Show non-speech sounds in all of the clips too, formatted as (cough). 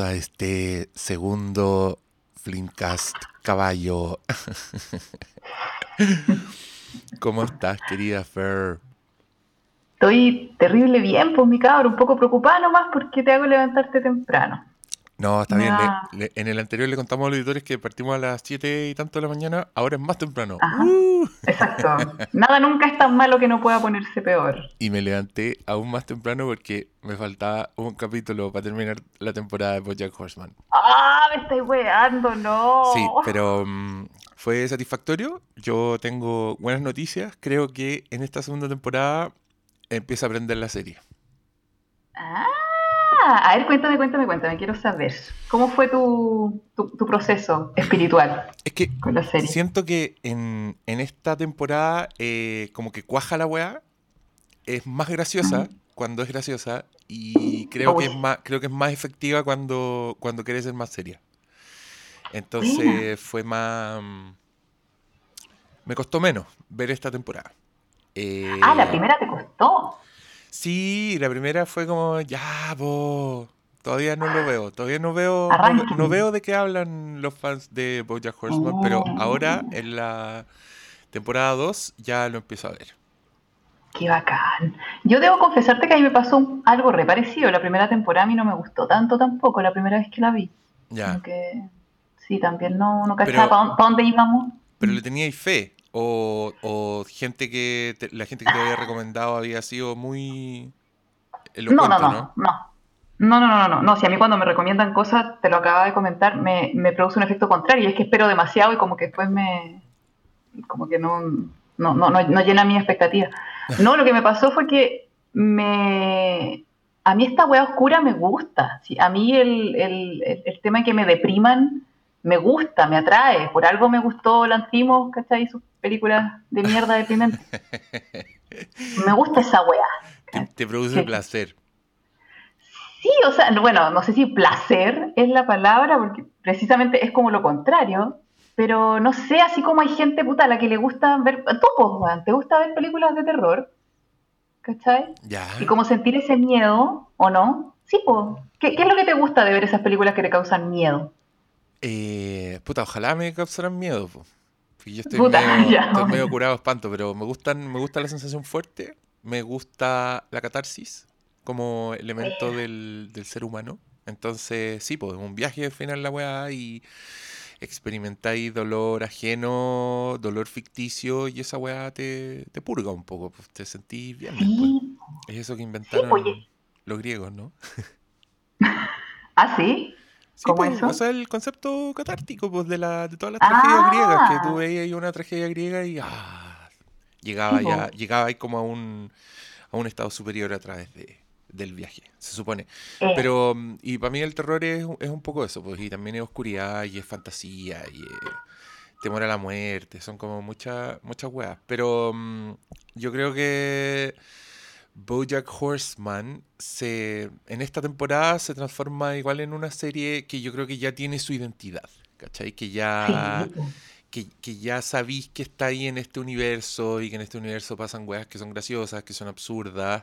A este segundo Flimcast Caballo. (laughs) ¿Cómo estás, querida Fer? Estoy terrible bien, pues mi cabrón, un poco preocupada nomás porque te hago levantarte temprano. No, está bien. en el anterior le contamos a los editores que partimos a las 7 y tanto de la mañana, ahora es más temprano. Uh. Exacto. (laughs) Nada nunca es tan malo que no pueda ponerse peor. Y me levanté aún más temprano porque me faltaba un capítulo para terminar la temporada de Bojack Horseman. ¡Ah! Me estoy weando, no. Sí, pero mm, fue satisfactorio. Yo tengo buenas noticias. Creo que en esta segunda temporada empieza a aprender la serie. Ah a ver, cuéntame, cuéntame, cuéntame, quiero saber. ¿Cómo fue tu, proceso espiritual es que con la serie? Siento que en, esta temporada eh, como que cuaja la weá, es más graciosa cuando es graciosa y creo que es más, creo que es más efectiva cuando, cuando quieres ser más seria. Entonces fue más... Me costó menos ver esta temporada. ah, la eh, primera te costó. Sí, la primera fue como, ya, bo, todavía no lo veo, todavía no veo, no, veo de qué hablan los fans de BoJack Horseman, pero oh. ahora en la temporada 2 ya lo empiezo a ver. Qué bacán. Yo debo confesarte que a mí me pasó algo reparecido. La primera temporada a mí no me gustó tanto tampoco, la primera vez que la vi. Ya. Que, sí, también no, no cachaba para dónde íbamos. Pero le teníais fe. O, gente que la gente que te había recomendado había sido muy no, no, no, no, no. No, no, no, no, Si a mí cuando me recomiendan cosas, te lo acaba de comentar, me, produce un efecto contrario. Y es que espero demasiado y como que después me. como que no, no, no, no, llena mi expectativa. (laughs) No, lo que me pasó fue que me. A mí esta wea oscura me gusta. ¿sí? A mí el, el, el tema de que me depriman me gusta, me atrae. Por algo me gustó Lantimos, ¿cachai? Sus películas de mierda de pimenta. (laughs) me gusta esa weá. Te, produce placer. Sí, o sea, bueno, no sé si placer es la palabra, porque precisamente es como lo contrario, pero no sé, así como hay gente puta a la que le gusta ver, tú, pues, te gusta ver películas de terror, ¿cachai? Ya. Y como sentir ese miedo, ¿o no? Sí, pues. ¿Qué, ¿Qué es lo que te gusta de ver esas películas que te causan miedo? Eh, puta, ojalá me causaran miedo. Yo estoy, medio, (laughs) estoy medio curado espanto, pero me gustan, me gusta la sensación fuerte, me gusta la catarsis como elemento del, ser humano. Entonces, sí, pues un viaje al final la weá y experimentáis dolor ajeno, dolor ficticio y esa weá te, te purga un poco, pues te sentís bien Es eso que inventaron los griegos, ¿no? (laughs) ¿Ah, sí? Sí, pues, O sea, el concepto catártico pues, de, la, de todas las tragedias griegas, que tú ah. veías ahí una tragedia griega y ah, llegaba ya, llegaba ahí como a un, a un estado superior a través de, del viaje, se supone. Eh. Pero, y para mí el terror es, es, un poco eso, pues, y también es oscuridad y es fantasía y temor a la muerte, son como muchas, muchas weas. Pero mm, yo creo que Bojack Horseman se, en esta temporada se transforma igual en una serie que yo creo que ya tiene su identidad, ¿cachai? Que ya, que, ya sabéis que está ahí en este universo y que en este universo pasan weas que son graciosas, que son absurdas,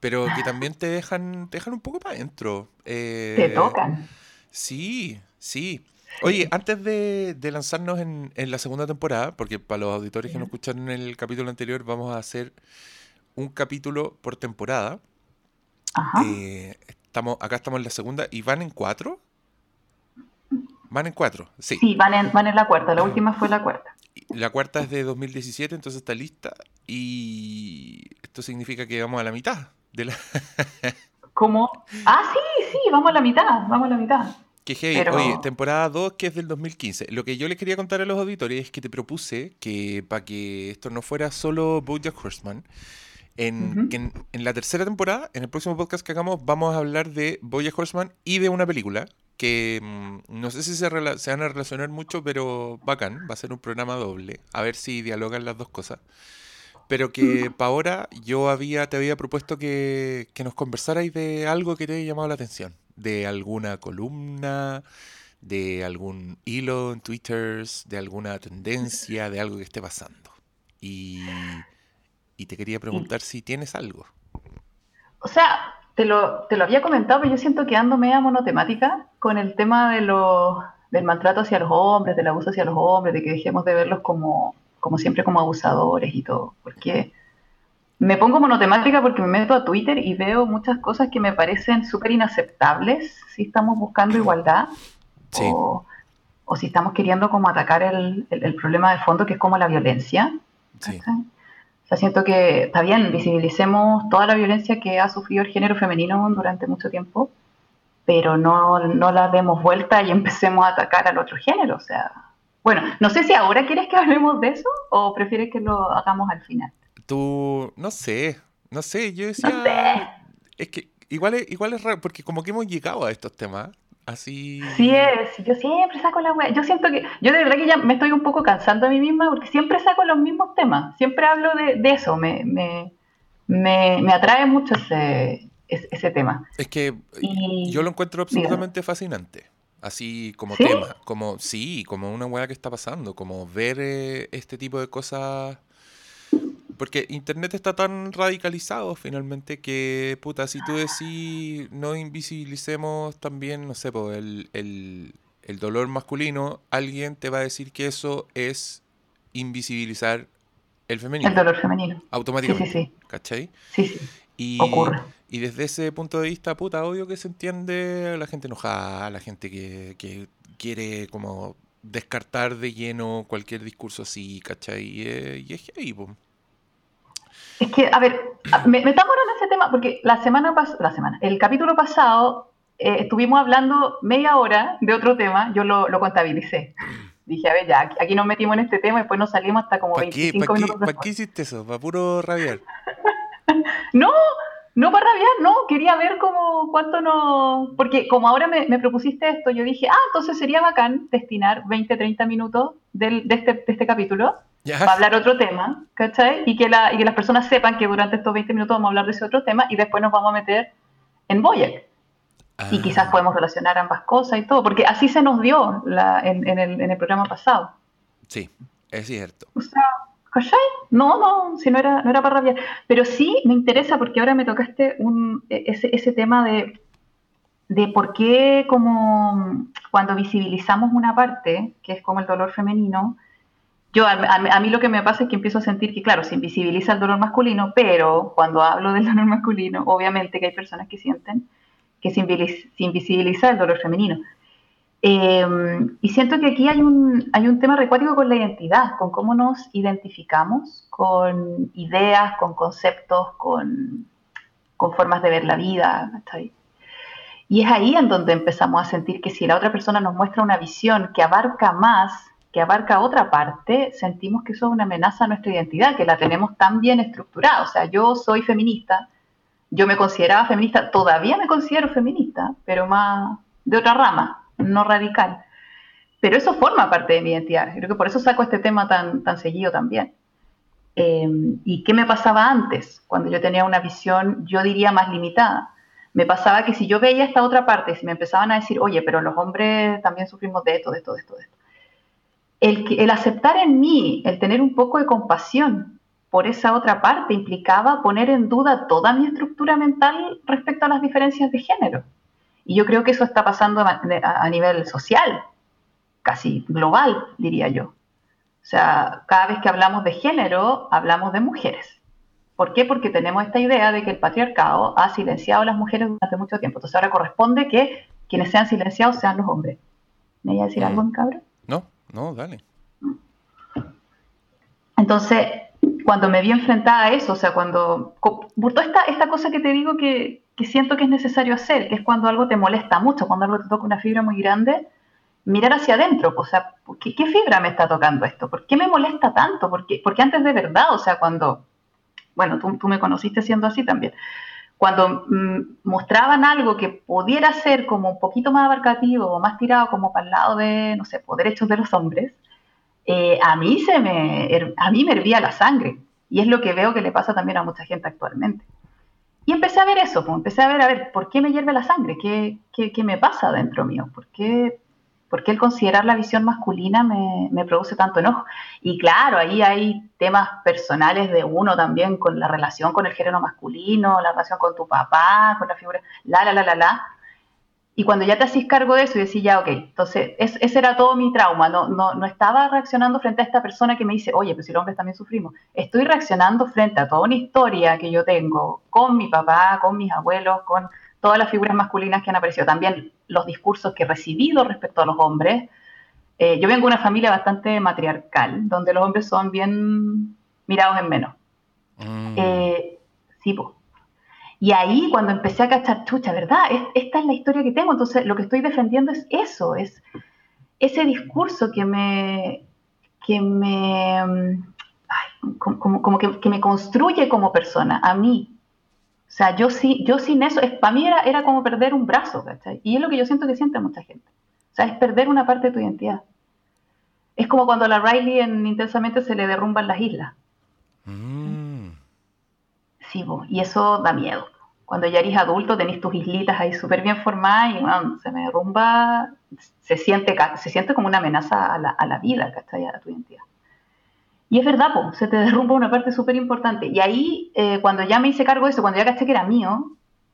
pero que también te dejan, te dejan un poco para adentro. Eh, te tocan. Sí, sí. Oye, antes de, lanzarnos en, en, la segunda temporada, porque para los auditores que no escucharon en el capítulo anterior, vamos a hacer un capítulo por temporada. Eh, estamos, acá estamos en la segunda y van en cuatro. Van en cuatro, sí. Sí, van en, van en la cuarta. La última fue la cuarta. La cuarta es de 2017, entonces está lista. Y esto significa que vamos a la mitad de la. (laughs) ¿Cómo? Ah, sí, sí, vamos a la mitad. Vamos a la mitad. Que hey, oye, temporada 2 que es del 2015. Lo que yo les quería contar a los auditores es que te propuse que para que esto no fuera solo Bojack Horseman, en, en, la tercera temporada, en el próximo podcast que hagamos, vamos a hablar de Boya Horseman y de una película que mm, no sé si se, se, van a relacionar mucho, pero bacán, va a ser un programa doble, a ver si dialogan las dos cosas. Pero que para ahora yo había, te había propuesto que, que nos conversarais de algo que te haya llamado la atención, de alguna columna, de algún hilo en Twitter, de alguna tendencia, de algo que esté pasando. Y y te quería preguntar si tienes algo. O sea, te lo, te lo había comentado, pero yo siento que ando media monotemática con el tema de los, del maltrato hacia los hombres, del abuso hacia los hombres, de que dejemos de verlos como, como siempre como abusadores y todo. Porque me pongo monotemática porque me meto a Twitter y veo muchas cosas que me parecen súper inaceptables si estamos buscando igualdad o, o, si estamos queriendo como atacar el, el, problema de fondo que es como la violencia. Sí siento que está bien, visibilicemos toda la violencia que ha sufrido el género femenino durante mucho tiempo, pero no, no la demos vuelta y (laughs) empecemos a atacar al otro género. O sea, bueno, no sé si ahora quieres que hablemos de eso o prefieres que lo hagamos al final. Tú, no sé, no sé, yo decía... Es que igual es, igual es raro, porque como que hemos llegado a estos temas, Así. Sí es, yo siempre saco la wea. Yo siento que, yo de verdad que ya me estoy un poco cansando a mí misma porque siempre saco los mismos temas, siempre hablo de, eso, me, me, me, atrae mucho ese, ese, tema. Es que yo lo encuentro absolutamente fascinante, así como tema, como sí, como una wea que está pasando, como ver eh, este tipo de cosas porque Internet está tan radicalizado finalmente que, puta, si tú decís no invisibilicemos también, no sé, pues, el, el, dolor masculino, alguien te va a decir que eso es invisibilizar el femenino. El dolor femenino. Automáticamente. Sí, sí, sí. ¿Cachai? Sí, sí. Y, Ocurre. Y desde ese punto de vista, puta, obvio que se entiende la gente enojada, la gente que, que quiere como descartar de lleno cualquier discurso así, ¿cachai? Y, y es ahí, pues. Es que, a ver, me, me estamos en ese tema porque la semana pasada, la semana, el capítulo pasado eh, estuvimos hablando media hora de otro tema, yo lo, lo, contabilicé. Dije, a ver, ya, aquí nos metimos en este tema y después nos salimos hasta como 25 minutos ¿Para qué hiciste eso? ¿Para puro rabiar? (laughs) no, no para rabiar, no, quería ver como cuánto no... Porque como ahora me, me, propusiste esto, yo dije, ah, entonces sería bacán destinar 20, 30 minutos del, de, este, de este capítulo para hablar otro tema, ¿cachai? Y que, la, y que las personas sepan que durante estos 20 minutos vamos a hablar de ese otro tema y después nos vamos a meter en Boyac. Y ah. quizás podemos relacionar ambas cosas y todo, porque así se nos dio la, en, en, el, en, el, programa pasado. Sí, es cierto. O sea, ¿cachai? No, no, si no era, no era para rabiar. Pero sí me interesa porque ahora me tocaste un, e, ese, ese tema de, de por qué como cuando visibilizamos una parte, que es como el dolor femenino, yo a, mí lo que me pasa es que empiezo a sentir que, claro, se invisibiliza el dolor masculino, pero cuando hablo del dolor masculino, obviamente que hay personas que sienten que se, invisibiliza el dolor femenino. Em, y siento que aquí hay un, hay un tema recuático con la identidad, con cómo nos identificamos, con ideas, con conceptos, con, con formas de ver la vida. Y es ahí en donde empezamos a sentir que si la otra persona nos muestra una visión que abarca más que abarca otra parte, sentimos que eso es una amenaza a nuestra identidad, que la tenemos tan bien estructurada. O sea, yo soy feminista, yo me consideraba feminista, todavía me considero feminista, pero más de otra rama, no radical. Pero eso forma parte de mi identidad. Creo que por eso saco este tema tan, tan seguido también. Eh, ¿Y qué me pasaba antes? Cuando yo tenía una visión, yo diría, más limitada. Me pasaba que si yo veía esta otra parte, si me empezaban a decir, oye, pero los hombres también sufrimos de esto, de esto, de esto, de esto el, aceptar en mí, el tener un poco de compasión por esa otra parte implicaba poner en duda toda mi estructura mental respecto a las diferencias de género. Y yo creo que eso está pasando a, nivel social, casi global, diría yo. O sea, cada vez que hablamos de género, hablamos de mujeres. ¿Por qué? Porque tenemos esta idea de que el patriarcado ha silenciado a las mujeres durante mucho tiempo. Entonces ahora corresponde que quienes sean silenciados sean los hombres. ¿Me iba a decir algo, mi cabrón? No, no, dale. Entonces, cuando me vi enfrentada a eso, o sea, cuando... Por toda esta, esta cosa que te digo que, siento que es necesario hacer, que es cuando algo te molesta mucho, cuando algo te toca una fibra muy grande, mirar hacia adentro, o sea, ¿qué, ¿qué, fibra me está tocando esto? ¿Por qué me molesta tanto? Porque, porque antes de verdad, o sea, cuando, bueno, tú, tú me conociste siendo así también, cuando mm, mostraban algo que pudiera ser como un poquito más abarcativo o más tirado como para el lado de, no sé, derechos de los hombres, eh, a, mí se me, a mí me hervía la sangre. Y es lo que veo que le pasa también a mucha gente actualmente. Y empecé a ver eso, pues, empecé a ver, a ver, ¿por qué me hierve la sangre? ¿Qué, qué, qué me pasa dentro mío? ¿Por qué, ¿Por qué el considerar la visión masculina me, produce tanto enojo? Y claro, ahí hay temas personales de uno también con la relación con el género masculino, la relación con tu papá, con la figura, la, la, la, la, la. Y cuando ya te hacís cargo de eso y decís, ya, ok, entonces ese era todo mi trauma, no, no, no estaba reaccionando frente a esta persona que me dice, oye, pues si los hombres también sufrimos, estoy reaccionando frente a toda una historia que yo tengo con mi papá, con mis abuelos, con todas las figuras masculinas que han aparecido, también los discursos que he recibido respecto a los hombres. Eh, yo vengo de una familia bastante matriarcal, donde los hombres son bien mirados en menos. Mm. Eh, sí, pues. Y ahí cuando empecé a cachar, chucha, ¿verdad? esta es la historia que tengo, entonces lo que estoy defendiendo es eso, es ese discurso que me, que me, ay, como, como que, que, me construye como persona, a mí, o sea, yo, sí, yo sin eso, es, para mí era, era como perder un brazo, ¿cachai? Y es lo que yo siento que siente mucha gente. O sea, es perder una parte de tu identidad. Es como cuando a la Riley en Intensamente se le derrumban las islas. Mm. Sí, y eso da miedo. Cuando ya eres adulto, tenés tus islitas ahí súper bien formadas y bueno, se me derrumba, se siente, se siente como una amenaza a la, a la vida, ¿cachai? A tu identidad. Y es verdad, se te derrumba una parte súper importante. Y ahí, eh, cuando ya me hice cargo de eso, cuando ya caché que era mío,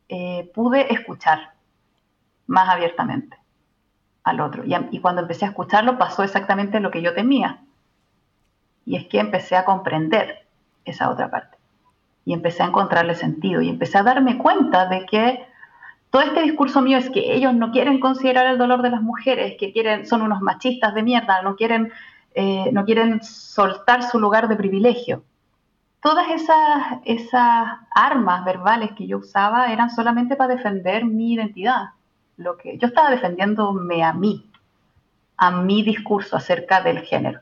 eh, pude escuchar más abiertamente al otro. Y, y, cuando empecé a escucharlo, pasó exactamente lo que yo temía. Y es que empecé a comprender esa otra parte. Y empecé a encontrarle sentido. Y empecé a darme cuenta de que todo este discurso mío es que ellos no quieren considerar el dolor de las mujeres, que quieren, son unos machistas de mierda, no quieren eh, no quieren soltar su lugar de privilegio. Todas esas, esas armas verbales que yo usaba eran solamente para defender mi identidad. Lo que yo estaba defendiéndome a mí, a mi discurso acerca del género.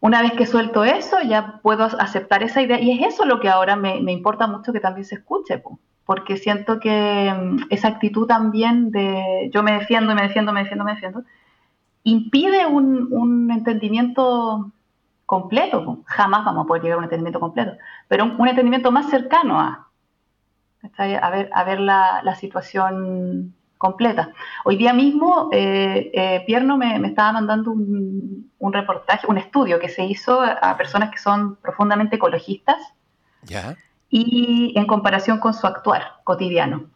Una vez que suelto eso, ya puedo aceptar esa idea. Y es eso lo que ahora me, importa mucho que también se escuche, porque siento que mm, esa actitud también de yo me defiendo, me defiendo, me defiendo, me defiendo, impide un, entendimiento completo. Jamás vamos a poder llegar a un entendimiento completo, pero un, entendimiento más cercano a, a ver, a ver la, situación completa. Hoy día mismo, eh, eh, Pierno me, estaba mandando un, reportaje, un estudio que se hizo a, personas que son profundamente ecologistas y en comparación con su actuar cotidiano.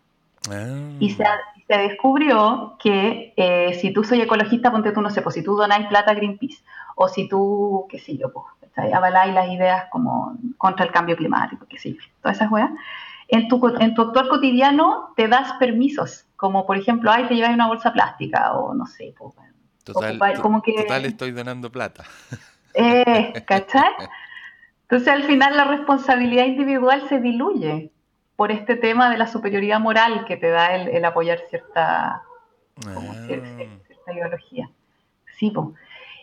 Ah. Y se, se descubrió que eh, si tú soy ecologista, ponte tú, no sé, pues si tú donáis plata a Greenpeace, o si tú, qué sé yo, pues, avaláis las ideas como contra el cambio climático, qué sé yo, todas esas weas, en tu, en tu actuar cotidiano te das permisos, como por ejemplo, ay, te lleváis una bolsa plástica, o no sé, pues, total, como que, total estoy donando plata. Eh, (laughs) ¿cachai? Entonces al final la responsabilidad individual se diluye por este tema de la superioridad moral que te da el, apoyar cierta, ah. cierta, ideología. Sí,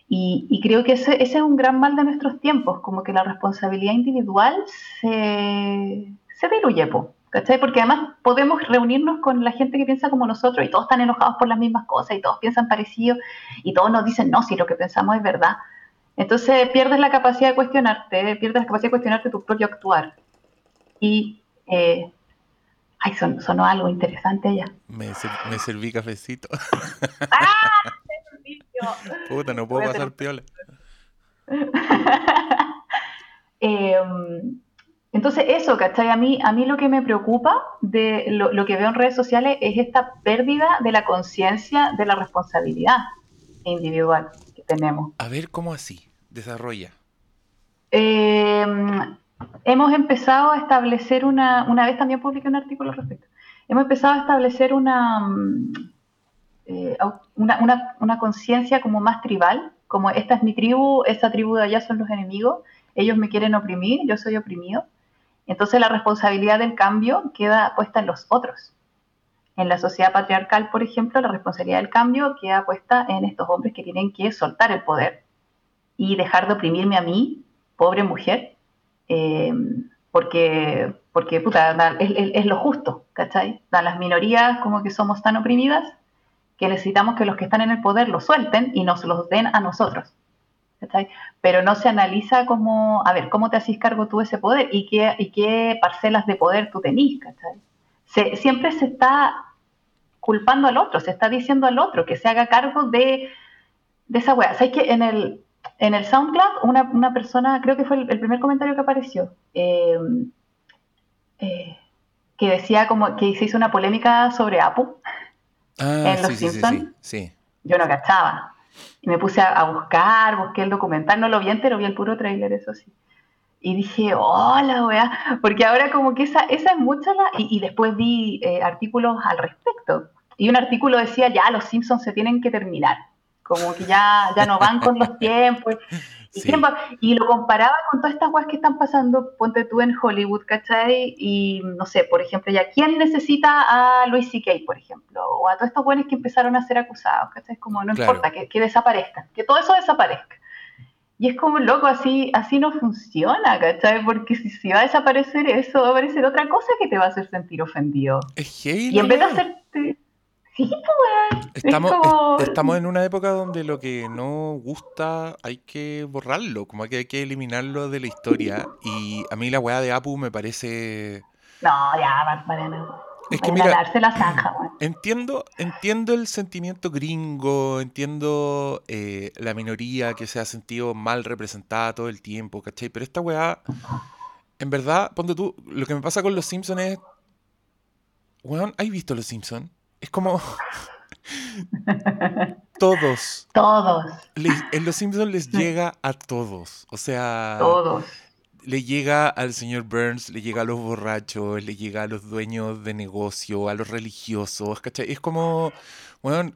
Y, creo que ese, ese, es un gran mal de nuestros tiempos, como que la responsabilidad individual se, se diluye, po, ¿cachai? Porque además podemos reunirnos con la gente que piensa como nosotros y todos están enojados por las mismas cosas y todos piensan parecido y todos nos dicen, no, si lo que pensamos es verdad. Entonces pierdes la capacidad de cuestionarte, pierdes la capacidad de cuestionarte tu propio actuar. Y eh, ay, sonó algo interesante ya. Me, serví cafecito. (laughs) ¡Ah! (laughs) Puta, no puedo pasar piola. (laughs) Em, entonces, eso, ¿cachai? A mí, a mí lo que me preocupa de lo, que veo en redes sociales es esta pérdida de la conciencia de la responsabilidad individual que tenemos. A ver, ¿cómo así? Desarrolla. Eh, hemos empezado a establecer una, una vez también publiqué un artículo al respecto, hemos empezado a establecer una, mm, eh, una, una, conciencia como más tribal, como esta es mi tribu, esta tribu de allá son los enemigos, ellos me quieren oprimir, yo soy oprimido. Entonces la responsabilidad del cambio queda puesta en los otros. En la sociedad patriarcal, por ejemplo, la responsabilidad del cambio queda puesta en estos hombres que tienen que soltar el poder y dejar de oprimirme a mí, pobre mujer, eh, porque, porque puta, es, lo justo, ¿cachai? las minorías como que somos tan oprimidas que necesitamos que los que están en el poder lo suelten y nos los den a nosotros. ¿cachai? Pero no se analiza como, a ver, ¿cómo te haces cargo tú de ese poder y qué, parcelas de poder tú tenís? ¿cachai? siempre se está culpando al otro, se está diciendo al otro que se haga cargo de, de esa weá. ¿Sabes que en el, en el SoundCloud una, una persona, creo que fue el, primer comentario que apareció, eh, eh, que decía como que se hizo una polémica sobre Apu ah, en Los Simpsons. Sí, Yo no cachaba. Y me puse a, buscar, busqué el documental, no lo vi entero, vi el puro trailer, eso sí. Y dije, hola, weá, porque ahora como que esa, esa es mucha la... Y, después vi eh, artículos al respecto. Y un artículo decía, ya, los Simpsons se tienen que terminar como que ya, ya no van con los tiempos. (laughs) Y, lo comparaba con todas estas cosas que están pasando, ponte tú en Hollywood, ¿cachai? Y no sé, por ejemplo, ya, ¿quién necesita a Louis C.K., por ejemplo? O a todos estos buenos que empezaron a ser acusados, ¿cachai? Como no importa, que, que desaparezcan, que todo eso desaparezca. Y es como, loco, así, así no funciona, ¿cachai? Porque si, si, va a desaparecer eso, va a aparecer otra cosa que te va a hacer sentir ofendido. Es y en vez de hacerte Estamos, estamos en una época donde lo que no gusta hay que borrarlo, como que hay que eliminarlo de la historia. Y a mí la weá de Apu me parece. No, ya, Mariana. Es que mira, la zanja, (clears throat) entiendo, entiendo el sentimiento gringo, entiendo eh, la minoría que se ha sentido mal representada todo el tiempo, ¿cachai? Pero esta weá, en verdad, ponte tú, lo que me pasa con los Simpsons es, weón, ¿has visto los Simpsons? Es como. todos. (laughs) Todos. en Los Simpsons les llega a todos. O sea. Todos. Le llega al señor Burns, le llega a los borrachos, le llega a los dueños de negocio, a los religiosos, ¿cachai? Es como, bueno,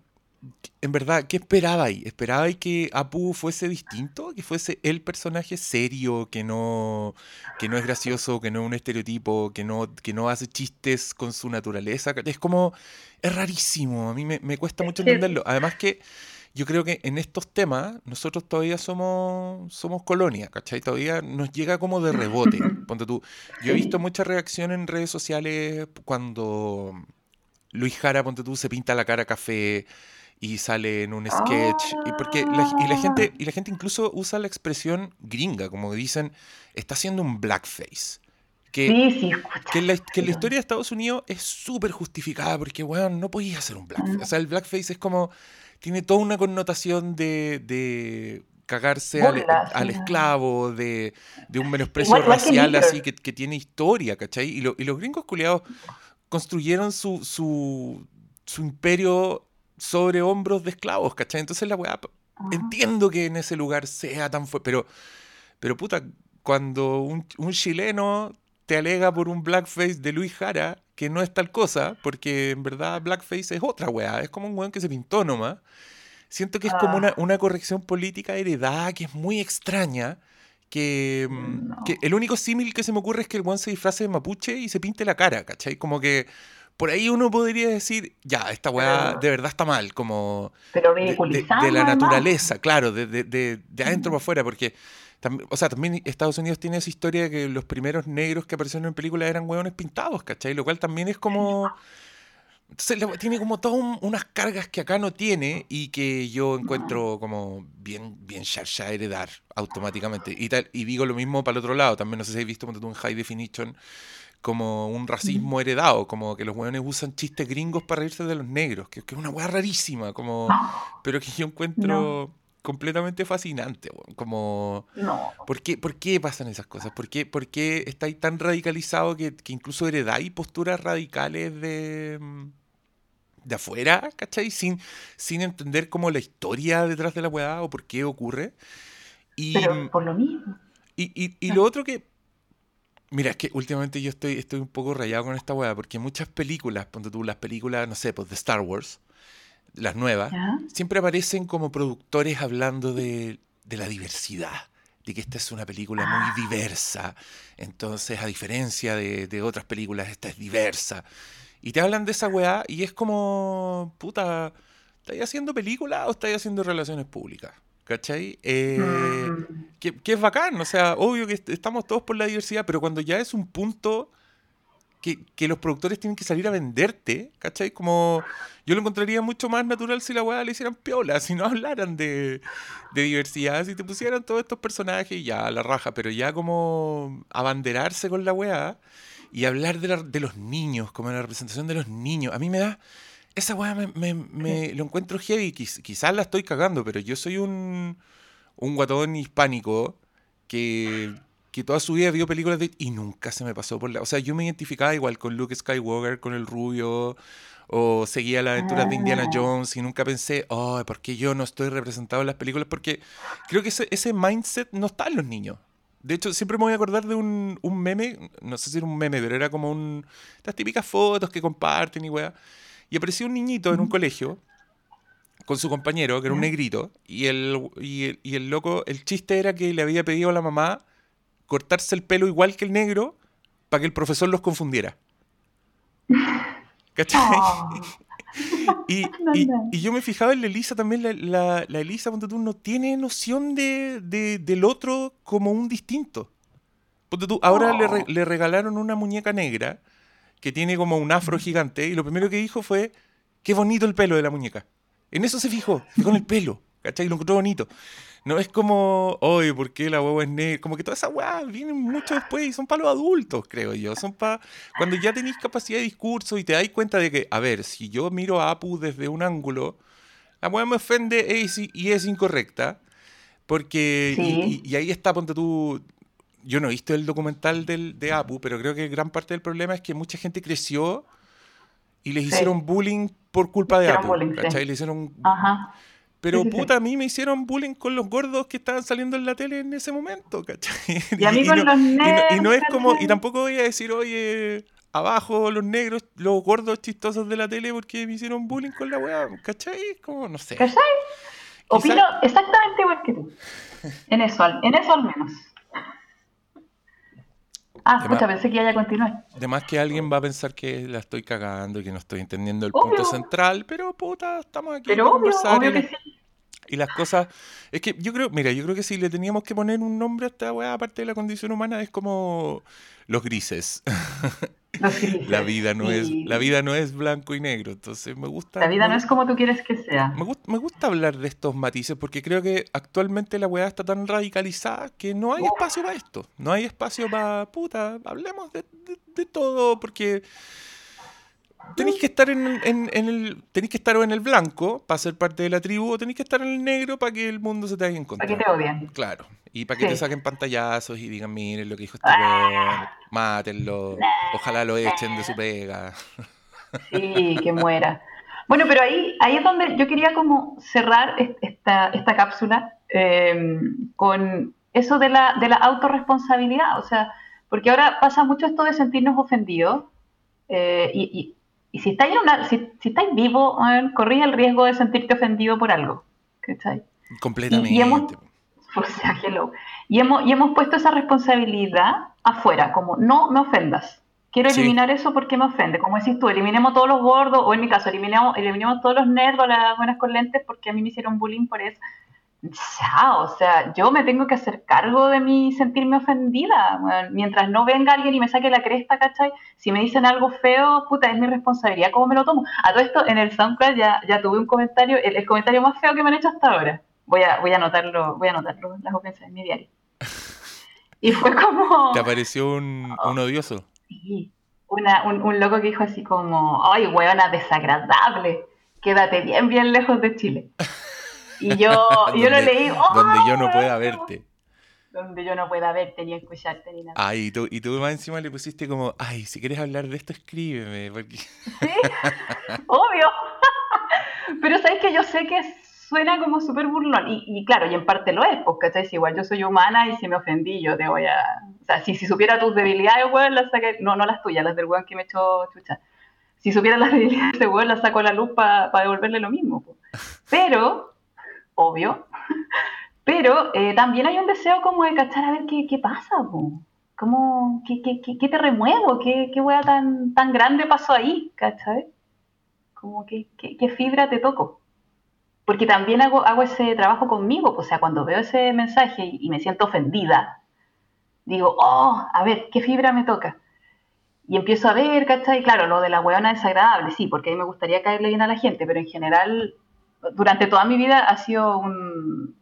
en verdad, ¿qué esperaba ahí? ¿Esperaba que Apu fuese distinto? ¿Que fuese el personaje serio, que no, que no es gracioso, que no es un estereotipo, que no, que no hace chistes con su naturaleza? Es como, es rarísimo, a mí me, cuesta mucho entenderlo. Además que yo creo que en estos temas nosotros todavía somos, somos colonia, ¿cachai? Todavía nos llega como de rebote. (laughs) Ponte tú. Yo he visto mucha reacción en redes sociales cuando Luis Jara, ponte tú, se pinta la cara café y sale en un sketch y porque la, y la gente ah. y la gente incluso usa la expresión gringa como dicen está haciendo un blackface que, sí, sí, que, la, que la historia de Estados Unidos es súper justificada porque weón no podías hacer un blackface. O sea el blackface es como tiene toda una connotación de, de cagarse al, esclavo, de, de un menosprecio racial así que, que, tiene historia, ¿cachai? Y, y los gringos culiados construyeron su, su, su imperio sobre hombros de esclavos, ¿cachai? Entonces la weá, ah. entiendo que en ese lugar sea tan fuerte, pero, pero puta, cuando un, chileno te alega por un blackface de Luis Jara, que no es tal cosa, porque en verdad blackface es otra weá, es como un weón que se pintó nomás. Siento que es como una, ah. una corrección política heredada que es muy extraña. Que, mm, que el único símil que se me ocurre es que el weón se disfrace de mapuche y se pinte la cara, ¿cachai? Como que por ahí uno podría decir, ya, esta weá de verdad está mal, como pero de, la naturaleza, claro, de, de, adentro para afuera, porque, o sea, también Estados Unidos tiene esa historia de que los primeros negros que aparecieron en películas eran hueones pintados, ¿cachai? Lo cual también es como... Entonces tiene como todas unas cargas que acá no tiene y que yo encuentro como bien, bien ya heredar automáticamente. Y, tal, y digo lo mismo para el otro lado, también no sé si habéis visto un High Definition como un racismo heredado, como que los hueones usan chistes gringos para reírse de los negros, que, es una hueá rarísima, como, pero que yo encuentro completamente fascinante, como, ¿por, qué, ¿por qué pasan esas cosas? ¿Por qué, por qué estáis tan radicalizado que, que incluso heredáis posturas radicales de, de afuera, ¿cachai? Sin, sin entender como la historia detrás de la hueá o por qué ocurre. Y, pero por lo mismo. Y, y, y lo otro que, Mira, es que últimamente yo estoy, estoy un poco rayado con esta weá, porque muchas películas, ponte tú, las películas, no sé, pues de Star Wars, las nuevas, siempre aparecen como productores hablando de, la diversidad, de que esta es una película muy ah. diversa, entonces a diferencia de, de otras películas, esta es diversa. Y te hablan de esa weá y es como, puta, ¿estáis haciendo película o estáis haciendo relaciones públicas? ¿Cachai? Eh, mm. que, es bacán, o sea, obvio que estamos todos por la diversidad, pero cuando ya es un punto que, los productores tienen que salir a venderte, ¿cachai? Como yo lo encontraría mucho más natural si la weá le hicieran piola, (laughs) si no hablaran de, diversidad, si te pusieran todos estos personajes y ya, la raja, pero ya como abanderarse con la weá y hablar de, de los niños, como la representación de los niños, a mí me da Esa weá me, lo encuentro heavy. quizás la estoy cagando, pero yo soy un, un guatón hispánico que, que toda su vida vio películas de... Y nunca se me pasó por la... O sea, yo me identificaba igual con Luke Skywalker, con el rubio, o seguía las aventuras de Indiana ah. Jones y nunca pensé, oh, ¿por qué yo no estoy representado en las películas? Porque creo que ese, ese mindset no está en los niños. De hecho, siempre me voy a acordar de un, un meme, no sé si era un meme, pero era como un... Estas típicas fotos que comparten y weá y apareció un niñito en un colegio con su compañero, que era un negrito, y el, y el, loco, el chiste era que le había pedido a la mamá cortarse el pelo igual que el negro para que el profesor los confundiera. (laughs) ¿Cachai? Oh. (laughs) y, yo me fijaba en la Elisa también, la, la, Elisa, ponte tú, no tiene noción de, del otro como un distinto. Ponte tú, ahora le, oh. le, regalaron una muñeca negra que tiene como un afro gigante, y lo primero que dijo fue, qué bonito el pelo de la muñeca. En eso se fijó, con el pelo, ¿cachai? Lo encontró bonito. No es como, oye, ¿por qué la huevo es negra? Como que toda esa hueá vienen mucho después y son para los adultos, creo yo. Son para cuando ya tenéis capacidad de discurso y te dais cuenta de que, a ver, si yo miro a Apu desde un ángulo, la hueá me ofende y es incorrecta. Porque, y, y, ahí está, ponte tú, yo no he visto el documental del, de Apu, pero creo que gran parte del problema es que mucha gente creció y les hicieron bullying por culpa de Apu. ¿Cachai? Le hicieron. Ajá. Pero puta, a mí me hicieron bullying con los gordos que estaban saliendo en la tele en ese momento, ¿cachai? Y a mí (laughs) con los negros. Y no, es como, y tampoco voy a decir, oye, abajo los negros, los gordos chistosos de la tele porque me hicieron bullying con la weá, ¿cachai? Como, no sé. ¿Cachai? Opino exactamente igual que tú. En eso, en eso al menos. Ah, escucha, pensé que ya a continuar. Además que alguien va a pensar que la estoy cagando y que no estoy entendiendo el punto central, pero puta, estamos aquí pero para conversar. y, y, las cosas. Es que yo creo, mira, yo creo que si le teníamos que poner un nombre a esta weá, aparte de la condición humana, es como los grises. (laughs) la vida no es la vida no es blanco y negro entonces me gusta la vida no es como tú quieres que sea. me, gusta, me gusta hablar de estos matices porque creo que actualmente la weá está tan radicalizada que no hay espacio para esto no hay espacio para puta hablemos de, de todo porque tenéis que estar en, el tenéis que estar en el blanco para ser parte de la tribu o tenéis que estar en el negro para que el mundo se te haga en contra. Para que te odien. Claro. Y para que te saquen pantallazos y digan, miren lo que dijo este ah, mátenlo, ojalá lo echen de su pega. (laughs) Sí, que muera. Bueno, pero ahí, ahí es donde yo quería como cerrar esta, esta cápsula em, con eso de la, de la autorresponsabilidad. O sea, porque ahora pasa mucho esto de sentirnos ofendidos eh, y y si estáis, una, si, si estáis vivo, corrí el riesgo de sentirte ofendido por algo. ¿cachai? Completamente. Y, hemos, o sea, y, hemos, y hemos puesto esa responsabilidad afuera, como no me ofendas. Quiero eliminar eso porque me ofende. Como decís tú, eliminemos todos los gordos, o en mi caso, eliminemos, eliminemos todos los nerds las buenas con lentes porque a mí me hicieron bullying por eso ya, o sea, yo me tengo que hacer cargo de mi sentirme ofendida. mientras no venga alguien y me saque la cresta, ¿cachai? Si me dicen algo feo, puta, es mi responsabilidad, ¿cómo me lo tomo? A todo esto, en el SoundCloud ya, ya tuve un comentario, el, comentario más feo que me han hecho hasta ahora. Voy a, voy a anotarlo, voy a anotarlo, las ofensas en mi diario. Y fue (laughs) como... ¿Te apareció un, un odioso? Sí, Una, un, un, loco que dijo así como, ay, huevona desagradable, quédate bien, bien lejos de Chile. (laughs) Y yo, (laughs) yo lo leí. donde yo no pueda verte. Donde yo no pueda verte ni escucharte ni nada. Ay, y tú, y tú más encima le pusiste como, ay, si quieres hablar de esto, escríbeme. Porque... Sí, (laughs) obvio. (laughs) Pero sabes que yo sé que suena como súper burlón. Y, y, claro, y en parte lo es, porque ¿cachai? igual yo soy humana y si me ofendí, yo te voy a. O sea, si, si supiera tus debilidades, weón, las saqué. No, no las tuyas, las del weón que me echó chucha. Si supiera las debilidades de weón, las saco a la luz para devolverle lo mismo. Pero obvio, pero eh, también hay un deseo como de cachar a ver qué, qué pasa, ¿Cómo, qué, qué, qué, te remuevo? ¿Qué, qué hueá tan, tan grande pasó ahí? ¿Cachai? Como que, qué, fibra te toco. Porque también hago, hago ese trabajo conmigo, o sea, cuando veo ese mensaje y, me siento ofendida, digo, oh, a ver, ¿qué fibra me toca? Y empiezo a ver, ¿cachai? Claro, lo de la hueona desagradable, sí, porque a mí me gustaría caerle bien a la gente, pero en general durante toda mi vida ha sido un,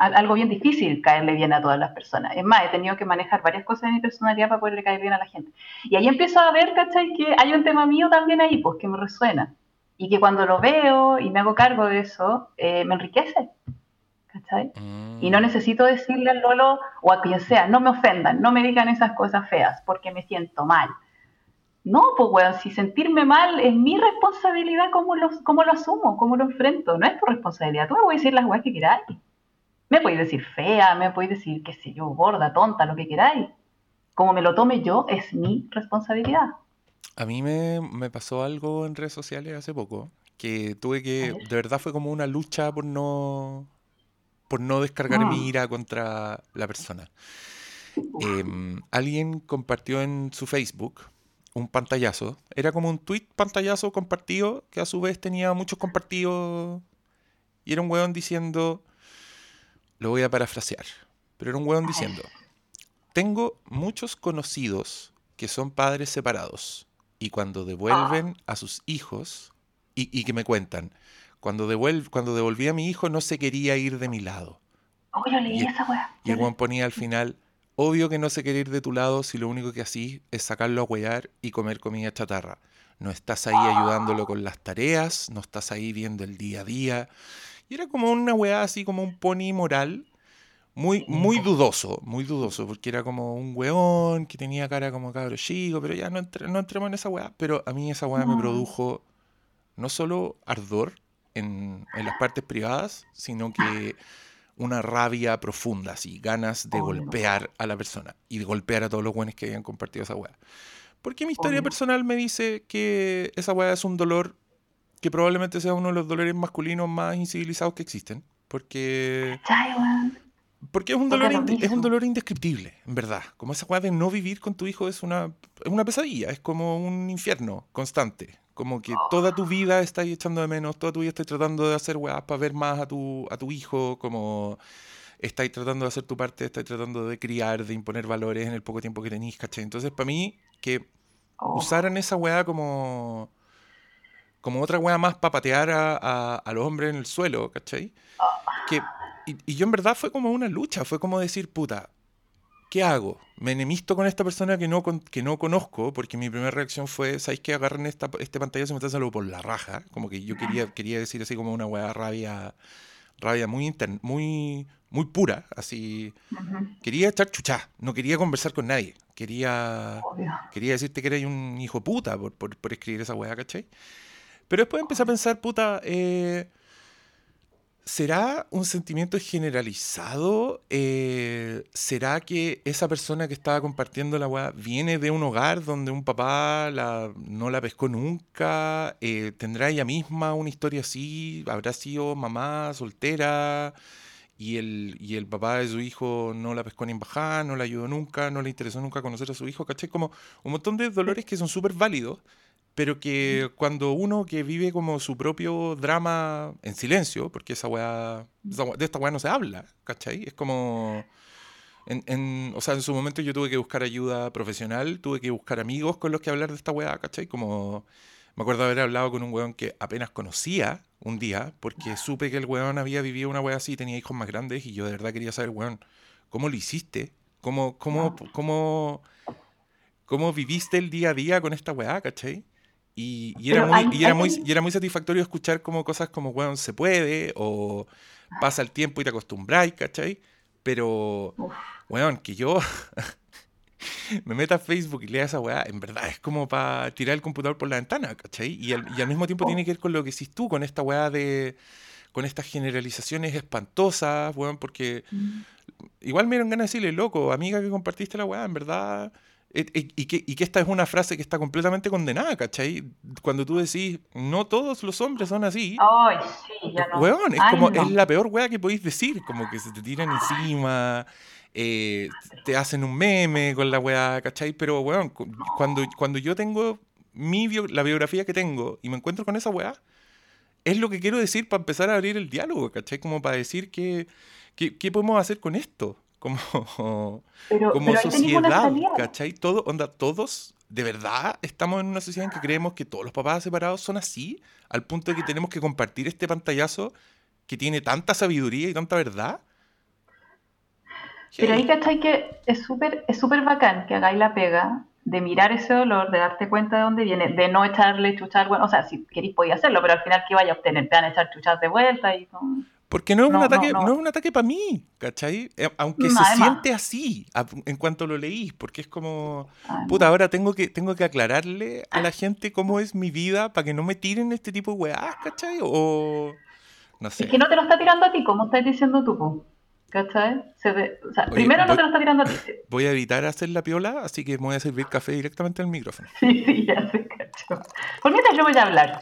algo bien difícil caerle bien a todas las personas. Es más, he tenido que manejar varias cosas en mi personalidad para poderle caer bien a la gente. Y ahí empiezo a ver, ¿cachai? Que hay un tema mío también ahí, pues que me resuena. y que cuando lo veo y me hago cargo de eso, eh, me enriquece. ¿Cachai? Y no mm. necesito decirle al Lolo o a quien sea, no me ofendan, no me digan esas cosas feas porque me siento mal. No, pues weón, si sentirme mal es mi responsabilidad, ¿cómo lo, cómo lo asumo? ¿Cómo lo enfrento? No es tu responsabilidad. Tú me puedes decir las weas que queráis. Me podéis decir fea, me podéis decir, qué sé yo, gorda, tonta, lo que queráis. Como me lo tome yo, es mi responsabilidad. A mí me, me pasó algo en redes sociales hace poco, que tuve que, de verdad fue como una lucha por no, por no descargar mi mm. ira contra la persona. Em, alguien compartió en su Facebook un pantallazo. Era como un tweet pantallazo compartido que a su vez tenía muchos compartidos. Y era un weón diciendo, lo voy a parafrasear, pero era un weón diciendo, tengo muchos conocidos que son padres separados y cuando devuelven a sus hijos, y, que me cuentan, cuando, cuando devolví a mi hijo no se quería ir de mi lado. Oh, leí y, esa Y el weón ponía al final, Obvio que no se quiere ir de tu lado si lo único que así es sacarlo a huear y comer comida chatarra. No estás ahí ayudándolo con las tareas, no estás ahí viendo el día a día. Y era como una weá así como un pony moral, muy, muy dudoso, muy dudoso, porque era como un weón que tenía cara como cabro chico, pero ya no, no entremos en esa weá. Pero a mí esa weá me produjo no solo ardor en, en las partes privadas, sino que una rabia profunda, así, ganas de golpear a la persona y de golpear a todos los buenos que hayan compartido esa weá. Porque mi historia personal me dice que esa weá es un dolor que probablemente sea uno de los dolores masculinos más incivilizados que existen. Porque. Porque es un, dolor es un dolor indescriptible, en verdad. Como esa weá de no vivir con tu hijo es una, es una pesadilla, es como un infierno constante. Como que toda tu vida estás echando de menos, toda tu vida estás tratando de hacer weas para ver más a tu, a tu hijo, como estáis tratando de hacer tu parte, estáis tratando de criar, de imponer valores en el poco tiempo que tenéis, ¿cachai? Entonces, para mí, que oh. usaran esa wea como, como otra wea más para patear a, a, los hombres en el suelo, ¿cachai? Que, y, y yo en verdad fue como una lucha, fue como decir, puta, ¿qué hago? Me enemisto con esta persona que no, que no conozco, porque mi primera reacción fue, ¿sabéis qué? Agarren esta, este pantalla y me algo por la raja. Como que yo quería, quería decir así como una weá rabia, rabia muy, muy, muy pura, así. Quería echar chuchá, no quería conversar con nadie. Quería, quería decirte que eres un hijo puta por, por, por escribir esa weá, ¿cachai? Pero después empecé a pensar, puta, eh, ¿Será un sentimiento generalizado? Eh, ¿Será que esa persona que estaba compartiendo la weá viene de un hogar donde un papá no la pescó nunca? Eh, ¿Tendrá ella misma una historia así? ¿Habrá sido mamá soltera? Y el, papá de su hijo no la pescó ni en bajada, no la ayudó nunca, no le interesó nunca conocer a su hijo, ¿cachai? Como un montón de dolores que son súper válidos pero que cuando uno que vive como su propio drama en silencio, porque esa weá, de esta weá no se habla, ¿cachai? Es como... En, o sea, en su momento yo tuve que buscar ayuda profesional, tuve que buscar amigos con los que hablar de esta weá, ¿cachai? Como me acuerdo haber hablado con un weón que apenas conocía un día, porque supe que el weón había vivido una weá así, tenía hijos más grandes, y yo de verdad quería saber, weón, ¿cómo lo hiciste? ¿Cómo, cómo, cómo, cómo viviste el día a día con esta weá, ¿cachai? Y, era muy, y, era muy, y era muy satisfactorio escuchar como cosas como, bueno, se puede, o pasa el tiempo y te acostumbráis, ¿cachai? Pero, weón, que yo (laughs) me meta a Facebook y lea esa weá, en verdad es como para tirar el computador por la ventana, ¿cachai? Y al, y al mismo tiempo tiene que ver con lo que hiciste tú, con esta weá de. con estas generalizaciones espantosas, weón, porque mm. igual me dieron ganas de decirle, loco, amiga que compartiste la weá, en verdad y que, y que esta es una frase que está completamente condenada, ¿cachai? Cuando tú decís, no todos los hombres son así. Ay, sí, ya no. Weón, es como, es la peor weá que podéis decir, como que se te tiran encima, eh, te hacen un meme con la weá, ¿cachai? Pero, weón, cuando, cuando yo tengo mi la biografía que tengo y me encuentro con esa weá, es lo que quiero decir para empezar a abrir el diálogo, ¿cachai? Como para decir que, ¿qué podemos hacer con esto? Como, como sociedad, ¿cachai? Todo, onda, todos, de verdad, estamos en una sociedad en que creemos que todos los papás separados son así, al punto de que tenemos que compartir este pantallazo que tiene tanta sabiduría y tanta verdad. Pero ahí, ¿cachai? Que es súper es súper bacán que hagáis la pega de mirar ese dolor, de darte cuenta de dónde viene, de no echarle chuchar, bueno, o sea, si queréis podía hacerlo, pero al final, ¿qué vaya a obtener? Te van a echar chuchas de vuelta y son... Porque no es, un ataque, no, es un ataque para mí, ¿cachai? Eh, aunque se siente así en cuanto lo leí, porque es como, puta, ahora tengo que, tengo que aclararle a la gente cómo es mi vida para que no me tiren este tipo de weás, ¿cachai? O no sé. Es que no te lo está tirando a ti, como estás diciendo tú, ¿cachai? o sea, primero no te lo está tirando a ti. (clears throat) Voy a evitar hacer la piola, así que me voy a servir café directamente al micrófono. (laughs) Sí, sí, ya sé, cacho. Por mientras yo voy a hablar.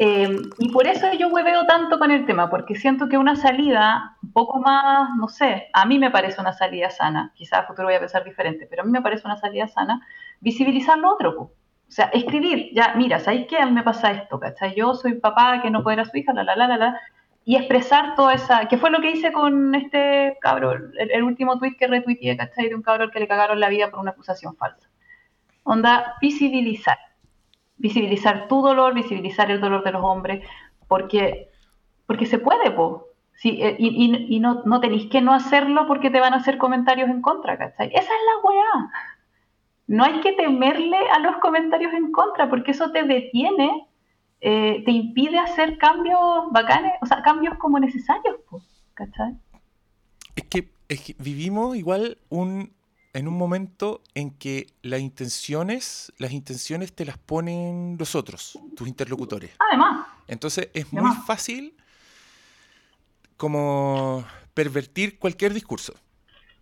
Em, y por eso yo hueveo tanto con el tema, porque siento que una salida un poco más, no sé, a mí me parece una salida sana, quizás a futuro voy a pensar diferente, pero a mí me parece una salida sana, visibilizar lo otro. O sea, escribir, ya, mira, ¿sabes qué? A mí me pasa esto, ¿cachai? Yo soy papá que no puede ver a su hija, la, la, la, la, la, y expresar toda esa, que fue lo que hice con este cabrón, el, último tweet que retuiteé, ¿cachai? De un cabrón que le cagaron la vida por una acusación falsa. Onda, visibilizar visibilizar tu dolor, visibilizar el dolor de los hombres, porque, porque se puede, po. Sí, eh, y, no, no tenéis que no hacerlo porque te van a hacer comentarios en contra, ¿cachai? Esa es la weá. No hay que temerle a los comentarios en contra, porque eso te detiene, eh, te impide hacer cambios bacanes, o sea, cambios como necesarios, po, ¿cachai? Es que vivimos igual un, en un momento en que las intenciones, las intenciones te las ponen los otros, tus interlocutores. Además. Entonces es muy fácil como pervertir cualquier discurso.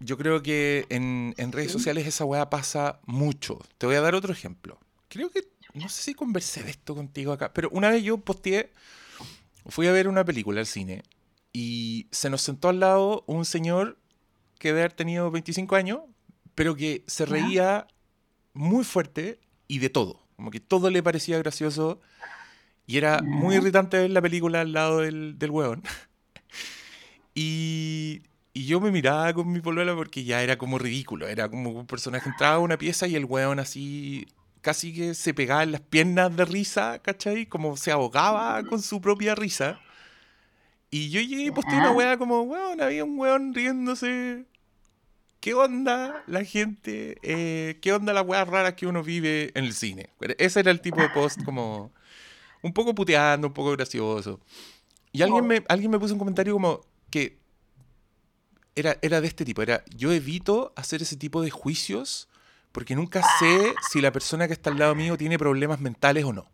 Yo creo que en, redes sociales esa weá pasa mucho. Te voy a dar otro ejemplo. Creo que, no sé si conversé de esto contigo acá, pero una vez yo posteé, fui a ver una película al cine y se nos sentó al lado un señor que debe haber tenido 25 años, pero que se reía muy fuerte y de todo. Como que todo le parecía gracioso y era muy irritante ver la película al lado del, del hueón. (laughs) y, y, yo me miraba con mi polola porque ya era como ridículo. Era como un personaje entraba a una pieza y el hueón así casi que se pegaba en las piernas de risa, ¿cachai? Como se ahogaba con su propia risa. Y yo llegué y posté una hueá como, weón, había un hueón riéndose ¿qué onda la gente? Eh, ¿Qué onda las weas raras que uno vive en el cine? Ese era el tipo de post como un poco puteando, un poco gracioso. Y alguien me, alguien me puso un comentario como que era, era de este tipo, era yo evito hacer ese tipo de juicios porque nunca sé si la persona que está al lado mío tiene problemas mentales o no.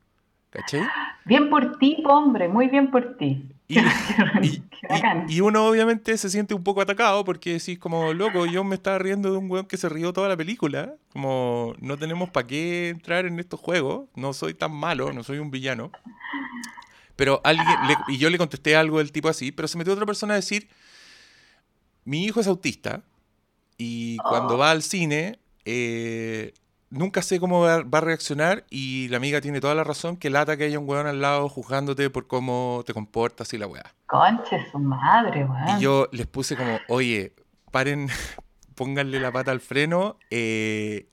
¿Cachai? Bien por ti, hombre, muy bien por ti. (laughs) Y, uno obviamente se siente un poco atacado porque decís como, loco, yo me estaba riendo de un weón que se rió toda la película. Como, no tenemos para qué entrar en estos juegos. No soy tan malo, no soy un villano. Pero alguien, y yo le contesté algo del tipo así, pero se metió otra persona a decir, mi hijo es autista y cuando oh. va al cine eh, nunca sé cómo va, a reaccionar y la amiga tiene toda la razón que lata que haya un weón al lado juzgándote por cómo te comportas y la weá. Conche su madre, weón. Y yo les puse como, oye, paren, (laughs) pónganle la pata al freno. Eh,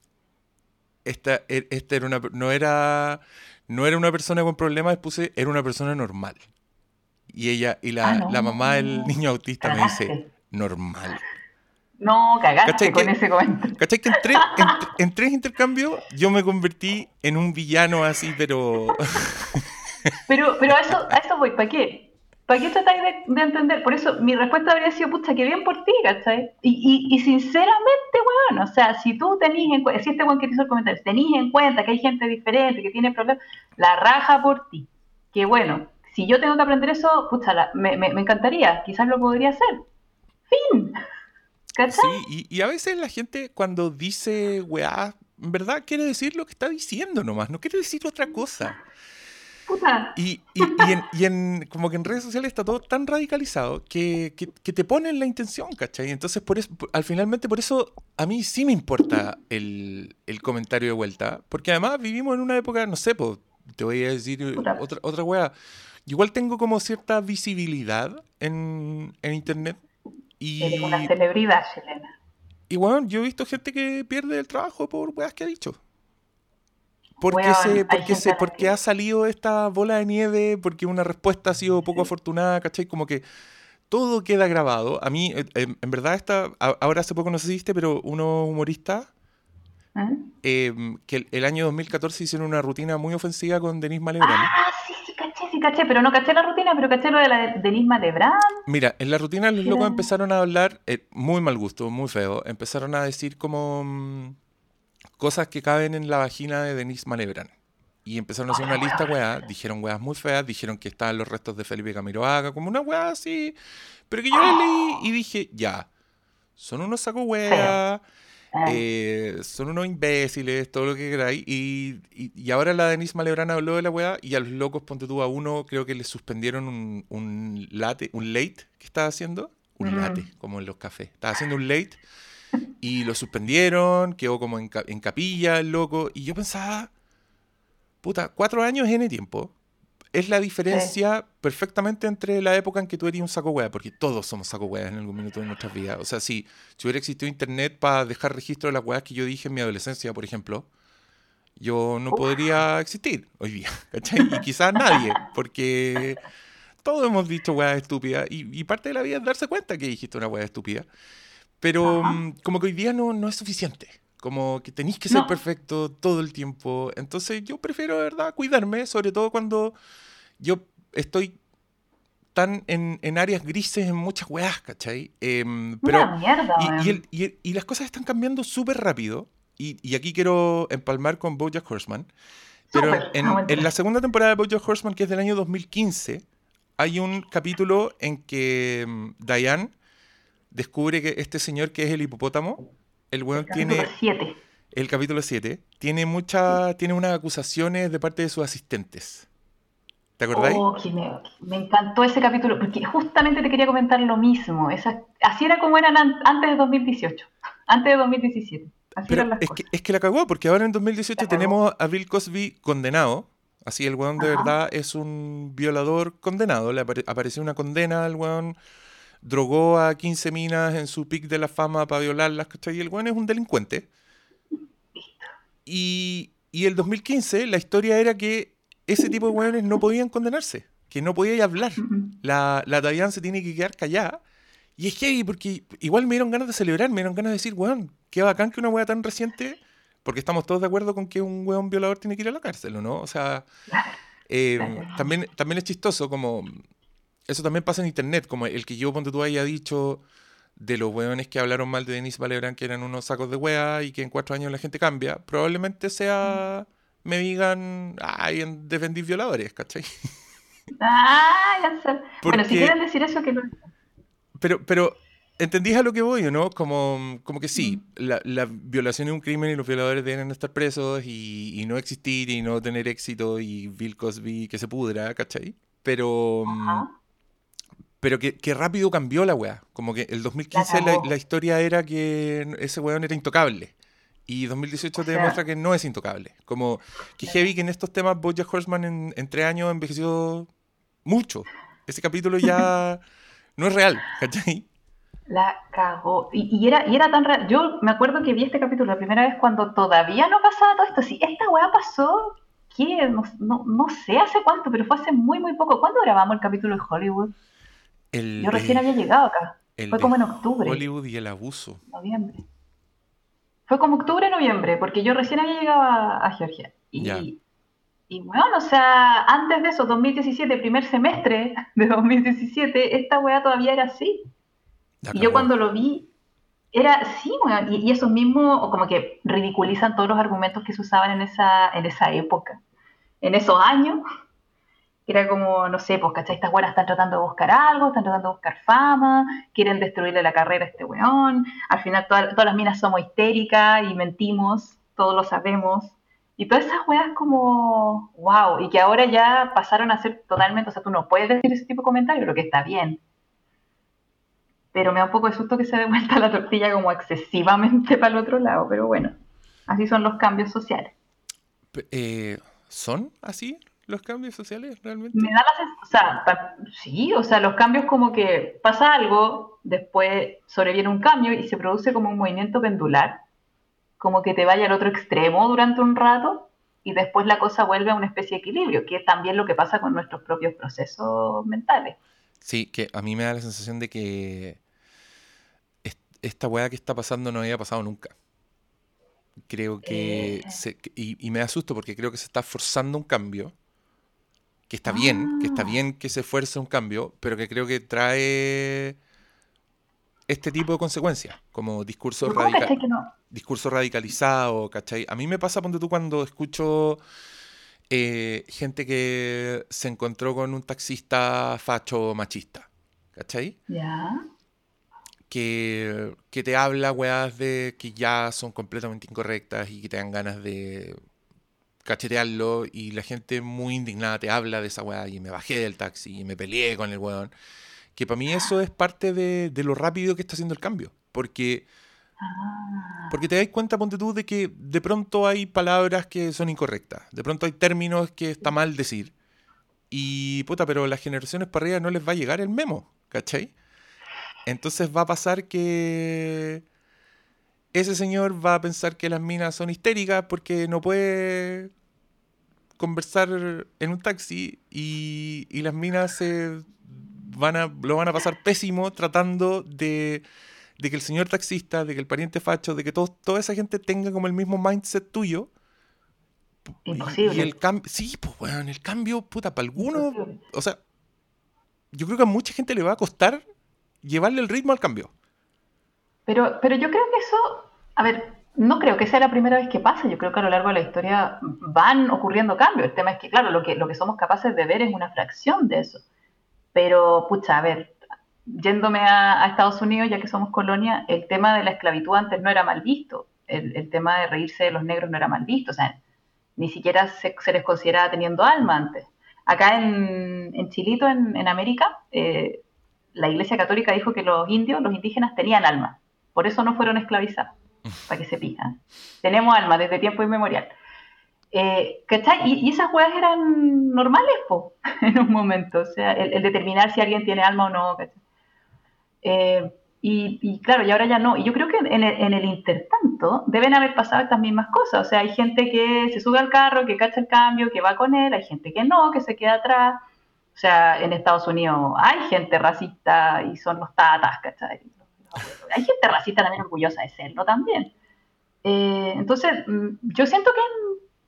esta, e, esta era una, no era no era una persona con problemas, les puse, era una persona normal. Y ella, y la, ah, la mamá del niño autista me dice, normal. No, cagaste con ese comentario. ¿Cachai que (laughs) en tres, intercambios yo me convertí en un villano así, pero... (laughs) pero, pero a eso, a eso voy, ¿para qué? ¿Para qué tratáis de, entender? Por eso mi respuesta habría sido, pucha, que bien por ti, ¿cachai? Y, y, y sinceramente, weón, o sea, si tú tenís en cuenta, si este weón que te hizo el comentario, tenís en cuenta que hay gente diferente, que tiene problemas, la raja por ti. Que bueno, si yo tengo que aprender eso, pucha, me, me, me encantaría, quizás lo podría hacer. Fin. Sí, y, a veces la gente cuando dice weá, en verdad quiere decir lo que está diciendo nomás, no quiere decir otra cosa. Puta. Y, y, en, como que en redes sociales está todo tan radicalizado que, que, te ponen la intención, ¿cachai? Entonces, por eso, al finalmente, por eso a mí sí me importa el, el comentario de vuelta, porque además vivimos en una época, no sé, te voy a decir otra, otra weá. Igual tengo como cierta visibilidad en, en internet y, Eres una celebridad chilena. Y bueno, yo he visto gente que pierde el trabajo por weas que ha dicho. Porque, se, porque, se, porque ha salido esta bola de nieve, porque una respuesta ha sido poco afortunada, ¿cachai? Como que todo queda grabado. A mí, eh, en, verdad, esta, ahora hace poco no sé si viste, pero unos humoristas ¿Eh? em, que el, año 2014 hicieron una rutina muy ofensiva con Denise Malebrán. Ah, sí, sí, caché, sí, pero no caché la rutina, pero caché lo de la de Denise Malebrán. Mira, en la rutina los locos empezaron a hablar, eh, muy mal gusto, muy feo, empezaron a decir como mm, cosas que caben en la vagina de Denise Malebrán. Y empezaron a hacer una lista, weá, dijeron weas muy feas, dijeron que estaban los restos de Felipe Camiroaga, como una weá así, pero que yo la leí y dije, ya, son unos saco weá, ah. Eh, son unos imbéciles, todo lo que queráis. Y, y, ahora la Denise Malebrana habló de la weá y a los locos, ponte tú a uno, creo que le suspendieron un, un late, un late que estaba haciendo. Un mm. late, como en los cafés. Estaba haciendo un late y lo suspendieron, quedó como en, en capilla el loco. Y yo pensaba, puta, cuatro años en el tiempo es la diferencia perfectamente entre la época en que tú eres un saco hueá, porque todos somos saco hueá en algún minuto de nuestras vidas. O sea, si, si hubiera existido internet para dejar registro de las hueás que yo dije en mi adolescencia, por ejemplo, yo no podría existir hoy día, (laughs) ¿cachai? Y quizás nadie, porque todos hemos dicho hueá estúpidas y, parte de la vida es darse cuenta que dijiste una hueá estúpida. Pero mm, como que hoy día no, no es suficiente. Como que tenéis que ser perfecto todo el tiempo. Entonces yo prefiero, de verdad, cuidarme, sobre todo cuando yo estoy tan en, en áreas grises en muchas weas, ¿cachai? Em, pero, y, y, las cosas están cambiando súper rápido. Y, aquí quiero empalmar con Bojack Horseman. Pero en, en, la segunda temporada de Bojack Horseman, que es del año 2015, hay un capítulo en que em, Diane descubre que este señor que es el hipopótamo el weón tiene. El capítulo 7. Tiene muchas. Tiene unas acusaciones de parte de sus asistentes. ¿Te acordáis? Oh, me, encantó ese capítulo, porque justamente te quería comentar lo mismo. Esa, así era como eran antes de 2018, (laughs) antes de 2017. Así eran las es, Que, es que la cagó, porque ahora en 2018 tenemos a Bill Cosby condenado. Así, el weón de verdad es un violador condenado. Le apareció una condena al weón drogó a 15 minas en su pic de la fama para violarlas, ¿cachai? Y el weón es un delincuente. Y, y el 2015 la historia era que ese tipo de weones no podían condenarse, que no podía hablar. La, la se tiene que quedar callada. Y es que porque igual me dieron ganas de celebrar, me dieron ganas de decir, weón, qué bacán que una wea tan reciente, porque estamos todos de acuerdo con que un weón violador tiene que ir a la cárcel, ¿no? O sea, (laughs) eh, también, también es chistoso como eso también pasa en internet, como el que yo, ponte tú, haya dicho de los weones que hablaron mal de Denis Valebrán que eran unos sacos de wea y que en cuatro años la gente cambia, probablemente sea, me digan, ay, defendí violadores, ¿cachai? (laughs) Ah, ya sé. bueno, si quieren decir eso, que no. Pero, pero, ¿entendís a lo que voy, no? Como, como que sí, mm. la, violación es un crimen y los violadores deben estar presos y, no existir y no tener éxito y Bill Cosby que se pudra, ¿cachai? Pero... Mm, pero que, rápido cambió la weá. Como que el 2015 la, historia era que ese weón era intocable. Y 2018 te demuestra que no es intocable. Como que heavy que en estos temas Bojack Horseman en, en tres años envejeció mucho. Ese capítulo ya (laughs) no es real, ¿cachai? La cagó. Y, era, y era tan real. Yo me acuerdo que vi este capítulo la primera vez cuando todavía no pasaba todo esto. Sí, esta weá pasó, ¿qué? No, no, no sé hace cuánto, pero fue hace muy, muy poco. ¿Cuándo grabamos el capítulo de Hollywood? Yo recién había llegado acá. Fue como en octubre. Hollywood y el abuso. Noviembre. Fue como octubre, noviembre, porque yo recién había llegado a, Georgia. Y, y bueno, o sea, antes de eso, 2017, primer semestre de 2017, esta weá todavía era así. Y yo cuando lo vi, era, sí, y, y esos mismos, como que ridiculizan todos los argumentos que se usaban en esa, en esa época, en esos años era como, no sé, pues, ¿cachai? Estas buenas están tratando de buscar algo, están tratando de buscar fama, quieren destruirle la carrera a este weón. Al final todas, las minas somos histéricas y mentimos, todos lo sabemos. Y todas esas weas como, wow, y que ahora ya pasaron a ser totalmente, o sea, tú no puedes decir ese tipo de comentarios, lo que está bien. Pero me da un poco de susto que se dé vuelta la tortilla como excesivamente para el otro lado, pero bueno, así son los cambios sociales. Eh, ¿Son así los cambios sociales realmente? Me da la o sea, sí, o sea, los cambios como que pasa algo, después sobreviene un cambio y se produce como un movimiento pendular, como que te vaya al otro extremo durante un rato y después la cosa vuelve a una especie de equilibrio, que es también lo que pasa con nuestros propios procesos mentales. Sí, que a mí me da la sensación de que esta weá que está pasando no había pasado nunca. creo que... Eh. y, me asusto porque creo que se está forzando un cambio, que está bien, que está ah. bien que se fuerce un cambio, pero que creo que trae este tipo de consecuencias, como discurso, radical, discurso radicalizado, ¿cachai? A mí me pasa, ponte tú, cuando escucho eh, gente que se encontró con un taxista facho machista, ¿cachai? Ya. Que, que, te habla, weas, de que ya son completamente incorrectas y que te dan ganas de cachetearlo y la gente muy indignada te habla de esa weá y me bajé del taxi y me peleé con el weón. Que para mí eso es parte de, lo rápido que está haciendo el cambio. Porque, ah. porque te das cuenta, ponte tú, de que de pronto hay palabras que son incorrectas. De pronto hay términos que está mal decir. Y puta, pero las generaciones para arriba no les va a llegar el memo, ¿cachai? Entonces va a pasar que ese señor va a pensar que las minas son histéricas porque no puede conversar en un taxi y, y las minas se van a, lo van a pasar pésimo tratando de, que el señor taxista, de que el pariente facho, de que todo, toda esa gente tenga como el mismo mindset tuyo. Imposible. Y, el cambio, sí, pues bueno, el cambio, puta, para algunos, o sea, yo creo que a mucha gente le va a costar llevarle el ritmo al cambio. Pero, pero yo creo que eso, a ver, no creo que sea la primera vez que pasa. Yo creo que a lo largo de la historia van ocurriendo cambios. El tema es que, claro, lo que, lo que somos capaces de ver es una fracción de eso. Pero, pucha, a ver, yéndome a, Estados Unidos, ya que somos colonia, el tema de la esclavitud antes no era mal visto. El, tema de reírse de los negros no era mal visto. O sea, ni siquiera se, les consideraba teniendo alma antes. Acá en, Chilito, en, América, eh, la Iglesia Católica dijo que los indios, los indígenas, tenían alma. Por eso no fueron esclavizados, para que se pijan. Tenemos alma desde tiempo inmemorial. Eh, ¿Cachai? Y, esas weas eran normales, po, (laughs) en un momento. O sea, el, determinar si alguien tiene alma o no, eh, y, claro, y ahora ya no. Y yo creo que en el, en el, intertanto deben haber pasado estas mismas cosas. O sea, hay gente que se sube al carro, que cacha el cambio, que va con él, hay gente que no, que se queda atrás. O sea, en Estados Unidos hay gente racista y son los tatas, ¿cachai? Hay gente racista también orgullosa de serlo también. Eh, entonces, mm, yo siento que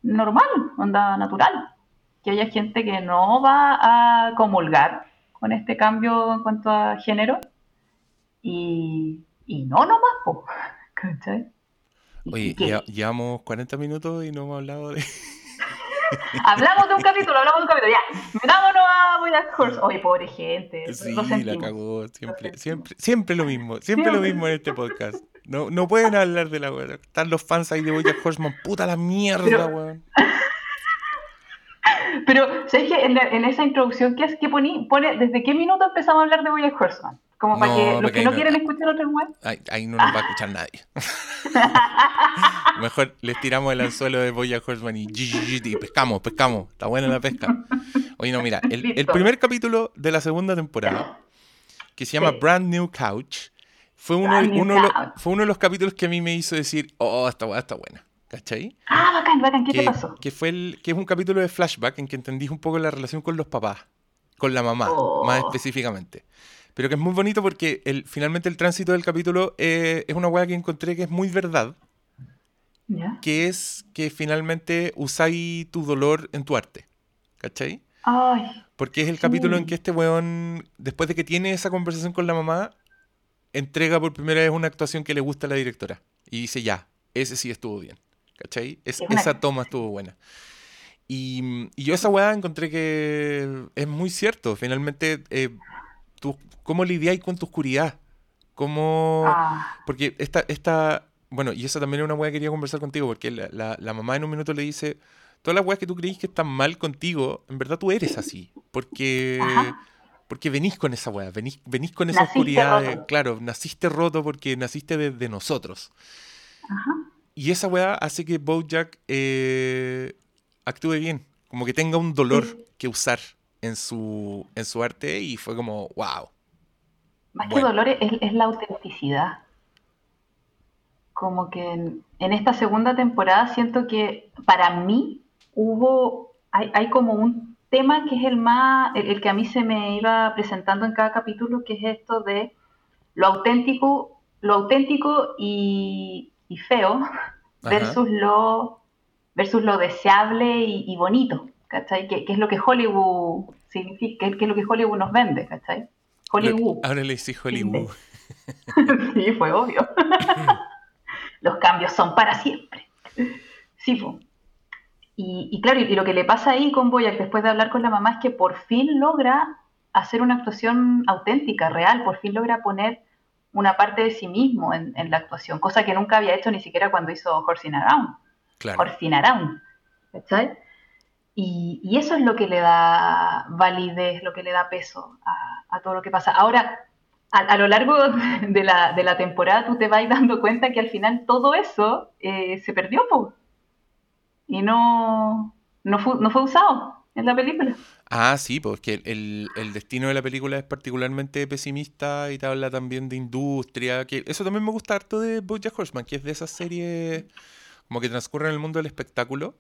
normal, onda natural. Que haya gente que no va a comulgar con este cambio en cuanto a género y, y no nomás, po. (laughs) ¿cachai? Oye, llevamos 40 minutos y no hemos hablado de... (laughs) hablamos de un capítulo, hablamos de un capítulo, ya. Vámonos a Boyack Horse. Oye, pobre gente. Sí, la cagó. Siempre, siempre, siempre lo mismo. Siempre, lo mismo en este podcast. No, no pueden hablar de la weá. Están los fans ahí de Boyack Horseman. Puta la mierda, weón. (laughs) Pero, ¿sabes qué? En, en, esa introducción, ¿qué es que pone, pone, ¿desde qué minuto empezamos a hablar de Boyack Horseman? Como para que los que no, quieren escuchar otro web. Ahí, no nos va a escuchar nadie. (laughs) Mejor les tiramos el anzuelo de Boyack Horseman y, y pescamos, pescamos. Está buena la pesca. Oye, no, mira, el, el, primer capítulo de la segunda temporada, que se llama Brand New Couch, fue uno, uno, fue uno de los capítulos que a mí me hizo decir, oh, esta weá está buena. ¿Cachai? Ah, bacán, bacán, ¿qué te pasó? Que, fue el, que es un capítulo de flashback en que entendí un poco la relación con los papás, con la mamá, más oh. específicamente. Pero que es muy bonito porque el, finalmente el tránsito del capítulo eh, es una weá que encontré que es muy verdad. Que es que finalmente usáis tu dolor en tu arte. ¿Cachai? Ay, porque es el capítulo en que este weón, después de que tiene esa conversación con la mamá, entrega por primera vez una actuación que le gusta a la directora. Y dice, ya, ese sí estuvo bien. ¿Cachai? esa toma estuvo buena. Y, yo esa weá encontré que es muy cierto. Finalmente, eh, tú, ¿cómo lidiáis con tu oscuridad? ¿Cómo...? Ah. Porque esta, esta... Bueno, y esa también es una weá que quería conversar contigo, porque la, la, mamá en un minuto le dice, todas las weas que tú creís que están mal contigo, en verdad tú eres así. Porque porque venís con esa weá, venís, venís con esa oscuridad. claro, naciste roto porque naciste de, nosotros. Y esa weá hace que Bojack eh, actúe bien, como que tenga un dolor que usar en su, en su arte y fue como, wow. Más que dolor es, la autenticidad. Como que en, en, esta segunda temporada siento que para mí hubo, hay, hay como un tema que es el más, el, que a mí se me iba presentando en cada capítulo, que es esto de lo auténtico, lo auténtico y, feo versus lo, versus lo deseable y, bonito, ¿cachai? Que, es lo que Hollywood significa, que, es lo que Hollywood nos vende, ¿cachai? Hollywood. Ahora le hice Hollywood. (laughs) sí, fue obvio. (laughs) Los cambios son para siempre. Sí, fue. Y, claro, y, lo que le pasa ahí con Boyack después de hablar con la mamá es que por fin logra hacer una actuación auténtica, real, por fin logra poner una parte de sí mismo en, la actuación, cosa que nunca había hecho ni siquiera cuando hizo Horsing Around. Claro. Around. ¿Cachai? Y, y, eso es lo que le da validez, lo que le da peso a, todo lo que pasa. Ahora, a, lo largo (laughs) de la, de la, temporada tú te vas dando cuenta que al final todo eso eh, se perdió y no, no, fue, no fue usado en la película. Ah, sí, pues que el, destino de la película es particularmente pesimista y te habla también de industria, que eso también me gusta harto de Bojack Horseman, que es de esas series como que transcurre en el mundo del espectáculo,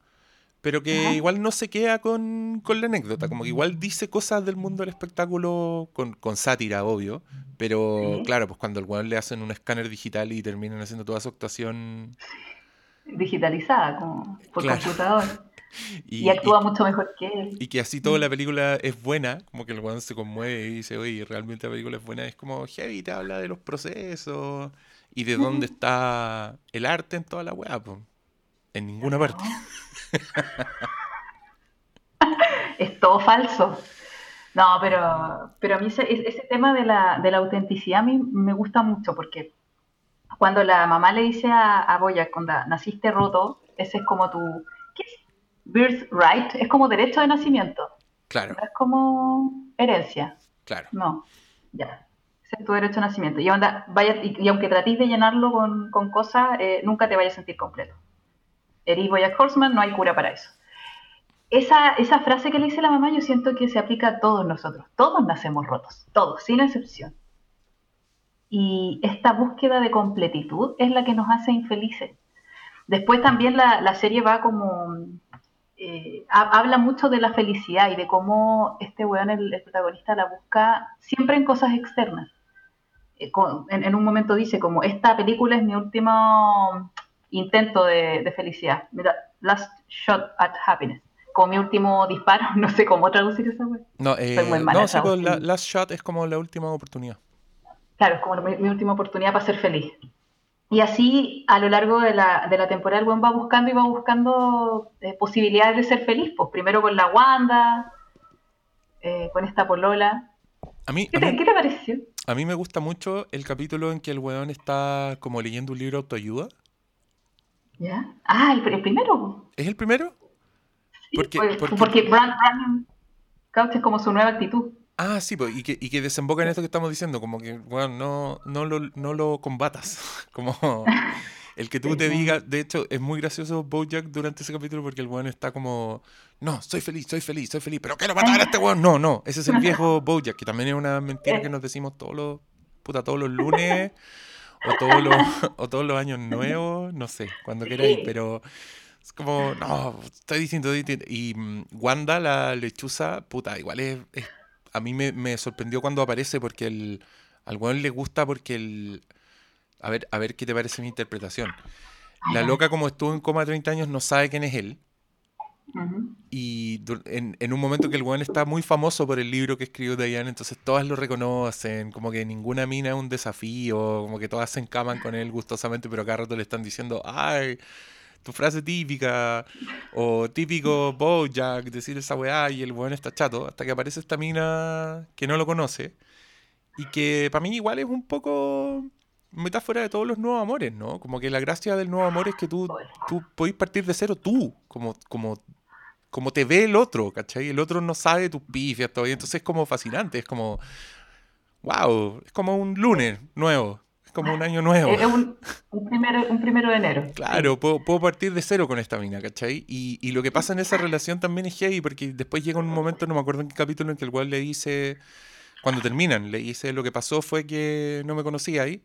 pero que igual no se queda con, la anécdota, como que igual dice cosas del mundo del espectáculo con, sátira, obvio, pero claro, pues cuando al weón le hacen un escáner digital y terminan haciendo toda su actuación... Digitalizada, como por computador. (laughs) Y, actúa mucho mejor que él. Y que así toda la película es buena, como que el weón se conmueve y dice, oye, realmente la película es buena. Es como heavy, te habla de los procesos y de dónde está el arte en toda la weá, pues. En ninguna parte. (laughs) es todo falso. No, pero, pero a mí ese, ese tema de la, de la, autenticidad a mí me gusta mucho porque cuando la mamá le dice a, a Boya, cuando naciste roto, ese es como tu, birthright es como derecho de nacimiento. Claro. es como herencia. Claro. No, ya. Ese es tu derecho de nacimiento. Y, vaya, y, aunque trates de llenarlo con, con cosas, eh, nunca te vayas a sentir completo. Eris Boyack Horseman, no hay cura para eso. Esa, esa frase que le dice la mamá, yo siento que se aplica a todos nosotros. Todos nacemos rotos, todos, sin excepción. Y esta búsqueda de completitud es la que nos hace infelices. Después también la, la serie va como eh, habla mucho de la felicidad y de cómo este weón, el, protagonista, la busca siempre en cosas externas. Eh, en, un momento dice como, esta película es mi último intento de, felicidad. Mira, Last Shot at Happiness. Como mi último disparo, (laughs) no sé cómo traducir esa weón. No, eh, no pues, Last Shot es como la última oportunidad. Claro, es como mi última oportunidad para ser feliz. Y así, a lo largo de la, de la temporada, el buen va buscando y va buscando eh, posibilidades de ser feliz. Pues primero con la Wanda, eh, con esta polola. A mí, ¿Qué, te, pareció? A mí me gusta mucho el capítulo en que el weón está como leyendo un libro de autoayuda. ¿Ya? Ah, el, primero. ¿Es el primero? porque, porque, porque Brandon Couch es como su nueva actitud. Ah, sí, pues, y, que, y que desemboca en esto que estamos diciendo, como que, bueno, no, no, lo, no lo combatas. (laughs) Como el que tú te digas, de hecho, es muy gracioso Bojack durante ese capítulo porque el weón está como, no, soy feliz, soy feliz, soy feliz, pero quiero matar a este weón. No, no, ese es el viejo (laughs) Bojack, que también es una mentira que nos decimos todos los, puta, todos los lunes (laughs) o todos los, (laughs) (laughs) o todos los años nuevos, no sé, cuando queráis, pero... Es como, no, estoy diciendo. Y mm, Wanda, la lechuza, puta, igual es a mí me, sorprendió cuando aparece porque el, al weón le gusta porque el... A ver, a ver qué te parece mi interpretación. La loca como estuvo en coma 30 años no sabe quién es él. Y en, un momento que el weón está muy famoso por el libro que escribió Diane, entonces todas lo reconocen, como que ninguna mina es un desafío, como que todas se encaman con él gustosamente, pero cada rato le están diciendo, ay, tu frase típica o típico Bojack, decir esa weá y el weón está chato, hasta que aparece esta mina que no lo conoce y que para mí igual es un poco metáfora de todos los nuevos amores, ¿no? Como que la gracia del nuevo amor es que tú, tú podés partir de cero tú, como, como, como te ve el otro, ¿cachai? El otro no sabe tus pifias todavía, entonces es como fascinante, es como, wow, es como un lunes nuevo como un año nuevo. Es un, primero, de enero. Claro, puedo, partir de cero con esta mina, ¿cachai? Y, lo que pasa en esa relación también es heavy, porque después llega un momento, no me acuerdo en qué capítulo, en que el cual le dice, cuando terminan, le dice, lo que pasó fue que no me conocía ahí,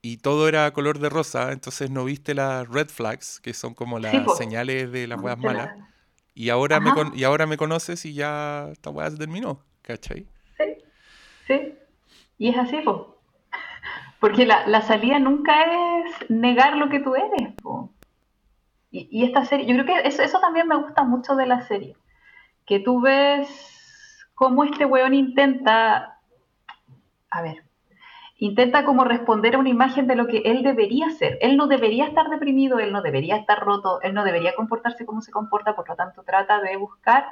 y todo era color de rosa, entonces no viste las red flags, que son como las señales de las weas malas, y ahora, me y ahora me conoces y ya esta wea se terminó, ¿cachai? Sí, sí, y es así, pues. Porque la, salida nunca es negar lo que tú eres. y esta serie, yo creo que eso, eso también me gusta mucho de la serie, que tú ves cómo este weón intenta, a ver, intenta como responder a una imagen de lo que él debería ser. Él no debería estar deprimido, él no debería estar roto, él no debería comportarse como se comporta, por lo tanto trata de buscar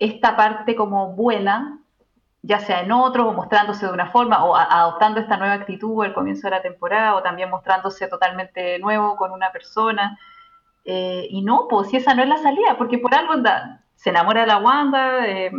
esta parte como buena, ya sea en otro, o mostrándose de una forma, o adoptando esta nueva actitud al comienzo de la temporada, o también mostrándose totalmente nuevo con una persona. Eh, y no, pues si esa no es la salida, porque por algo anda, se enamora de la Wanda, eh,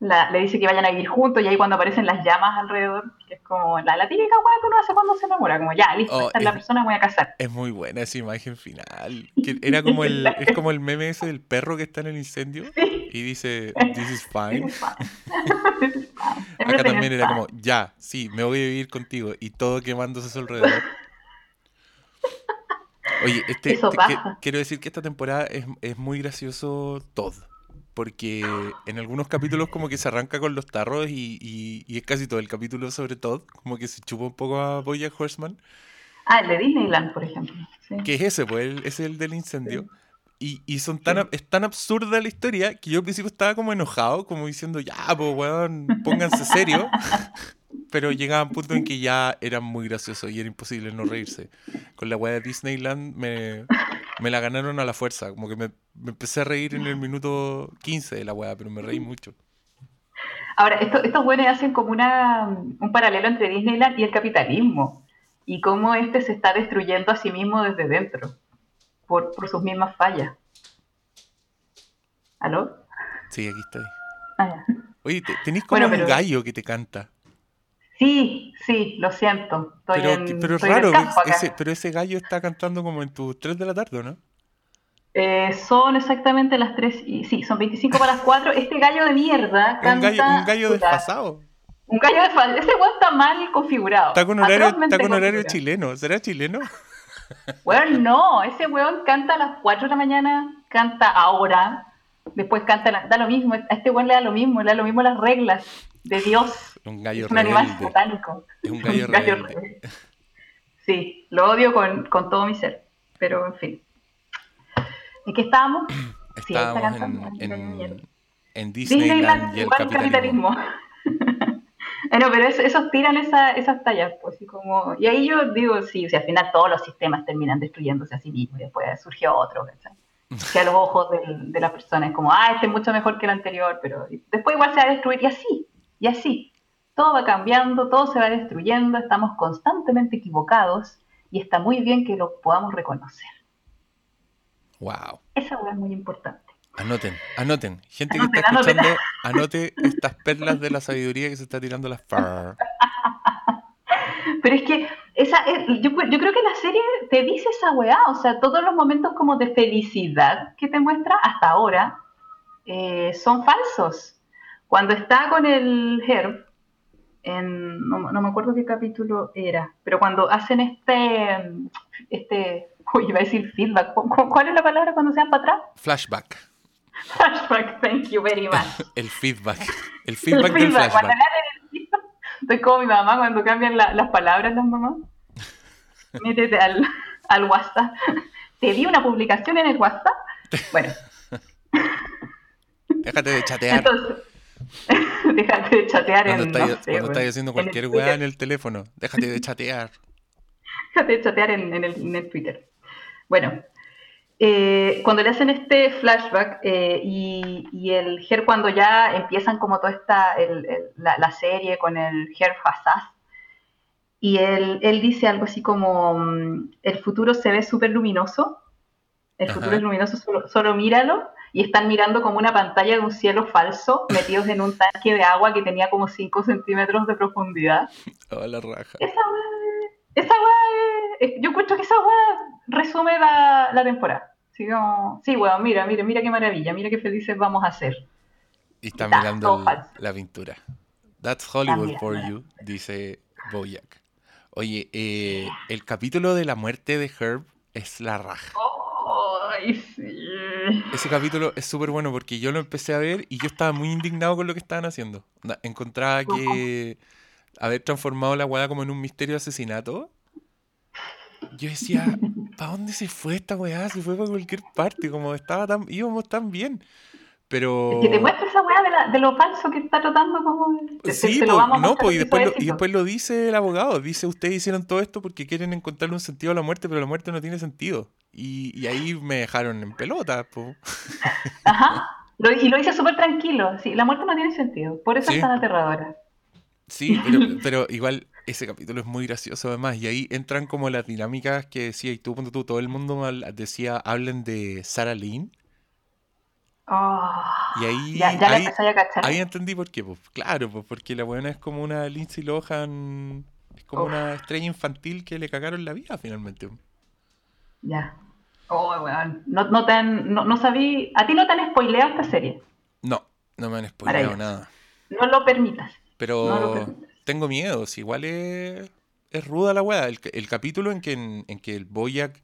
le dice que vayan a vivir juntos y ahí cuando aparecen las llamas alrededor, que es como la, la típica weá que uno hace cuando se enamora, como ya, listo, oh, esta es, la persona, voy a casar. Es muy buena esa imagen final. (laughs) Que era como el, es como el meme ese del perro que está en el incendio y dice, this is (laughs) fine. (laughs) Acá también era como, ya, sí, me voy a vivir contigo y todo quemándose a su alrededor. Oye, este, quiero decir que esta temporada es, es muy gracioso todo porque en algunos capítulos como que se arranca con los tarros y, es casi todo el capítulo sobre todo, como que se chupa un poco a Bojack Horseman. Ah, el de Disneyland, por ejemplo. Que es ese, pues, es el del incendio. Y, son tan, es tan absurda la historia que yo al principio estaba como enojado, como diciendo, ya, pues, weón, pónganse serio. (laughs) Pero llegaba un punto en que ya era muy gracioso y era imposible no reírse. Con la weá de Disneyland me, me la ganaron a la fuerza. Como que me, empecé a reír en el minuto 15 de la weá, pero me reí mucho. Ahora, estos buenos hacen como una, un paralelo entre Disneyland y el capitalismo. Y cómo este se está destruyendo a sí mismo desde dentro. Por, sus mismas fallas. ¿Aló? Sí, aquí estoy. Ah, Oye, tenés como un gallo que te canta. Sí, sí, lo siento. pero, pero es raro, ese, pero ese gallo está cantando como en tus 3 de la tarde, ¿no? Eh, son exactamente las 3 y sí, son 25 para las 4. Este gallo de mierda canta... (laughs) Un gallo, un gallo desfasado. Un gallo desfasado. Ese weón está mal configurado. Está con horario, está con horario chileno. ¿Será chileno? (laughs) Bueno, no. Ese weón canta a las 4 de la mañana, canta ahora, después canta... Da lo mismo. A este weón le da lo mismo, le da lo mismo las reglas de Dios. Un gallo es un animal satánico. Es un (laughs) gallo, rebelde. Sí, lo odio con, con, todo mi ser. Pero en fin. ¿En qué estábamos? (clears throat) Estábamos en, en, Disneyland, y el capitalismo. (laughs) bueno, pero esos tiran esa, esas tallas, pues, y, como, y ahí yo digo, sí, o sea, al final todos los sistemas terminan destruyéndose a sí mismos y después surgió otro, (laughs) que a los ojos de, de la persona es como, ah, este es mucho mejor que el anterior, pero después igual se va a destruir y así, y así, todo va cambiando, todo se va destruyendo, estamos constantemente equivocados y está muy bien que lo podamos reconocer. Wow. Esa es muy importante. Anoten, anoten. Gente que está escuchando, anote estas perlas de la sabiduría que se está tirando la far. (laughs) Pero es que esa, yo, yo, creo que la serie te dice esa weá, o sea, todos los momentos como de felicidad que te muestra hasta ahora eh, son falsos. Cuando está con el Herb, en, no, me acuerdo qué capítulo era, pero cuando hacen este, este, uy, iba a decir feedback, ¿cuál es la palabra cuando se van para atrás? Flashback. Flashback, thank you very much. (laughs) el feedback. El feedback, del flashback. Cuando el, estoy como mi mamá cuando cambian las palabras las mamás. (laughs) Métete al, al WhatsApp. (laughs) Te di una publicación en el WhatsApp. Bueno. Déjate de chatear. Entonces, (laughs) Déjate de chatear cuando en. Estás, cuando estás haciendo cualquier weá en el teléfono, déjate de chatear. (laughs) déjate de chatear en, el, en el, Twitter. Bueno, eh, cuando le hacen este flashback eh, y, y, el Ger, cuando ya empiezan como toda esta el, la, la, serie con el Ger Hassas, y él, él dice algo así como: mm, el futuro se ve súper luminoso, el futuro es luminoso, solo, solo míralo y están mirando como una pantalla de un cielo falso metidos en un tanque de agua que tenía como 5 centímetros de profundidad. (laughs) Oh, la raja. Esa weá, esa weá, yo encuentro que esa weá resume la, la temporada. Así sí, weón, mira, mira, mira qué maravilla, mira qué felices vamos a ser. Y está mirando la pintura. That's Hollywood for you, dice Boyack. Oye, eh, el capítulo de la muerte de Herb es la raja. Sí. (laughs) Ese capítulo es súper bueno porque yo lo empecé a ver y yo estaba muy indignado con lo que estaban haciendo. Encontraba que haber transformado la guada como en un misterio de asesinato yo decía, (laughs) ¿para dónde se fue esta weá? Se fue para cualquier parte, como estaba tan, íbamos tan bien. Pero... que te muestra esa weá de, de, lo falso que está tratando como... sí, no, pues, y después, lo, y después lo dice el abogado, dice, ustedes hicieron todo esto porque quieren encontrarle un sentido a la muerte, pero la muerte no tiene sentido. Y, y ahí me dejaron en pelota. Po. Ajá, y lo dice súper tranquilo, sí, la muerte no tiene sentido, por eso es tan aterradora. Sí, pero, (laughs) pero igual ese capítulo es muy gracioso además, y ahí entran como las dinámicas que decía, y tú, tú todo el mundo decía, hablen de Sarah Lynn. Oh, y ahí, ya, ahí, ahí, entendí por qué, pues claro, pues porque la buena es como una Lindsay Lohan, es como una estrella infantil que le cagaron la vida finalmente. Ya. Oh, weón. No, no, te no, no sabí. ¿A ti no te han spoileado esta serie? No, no me han spoileado nada. No lo permitas. Pero tengo miedo, si igual es, es ruda la weá. El, el, capítulo en que, en, que el Boyac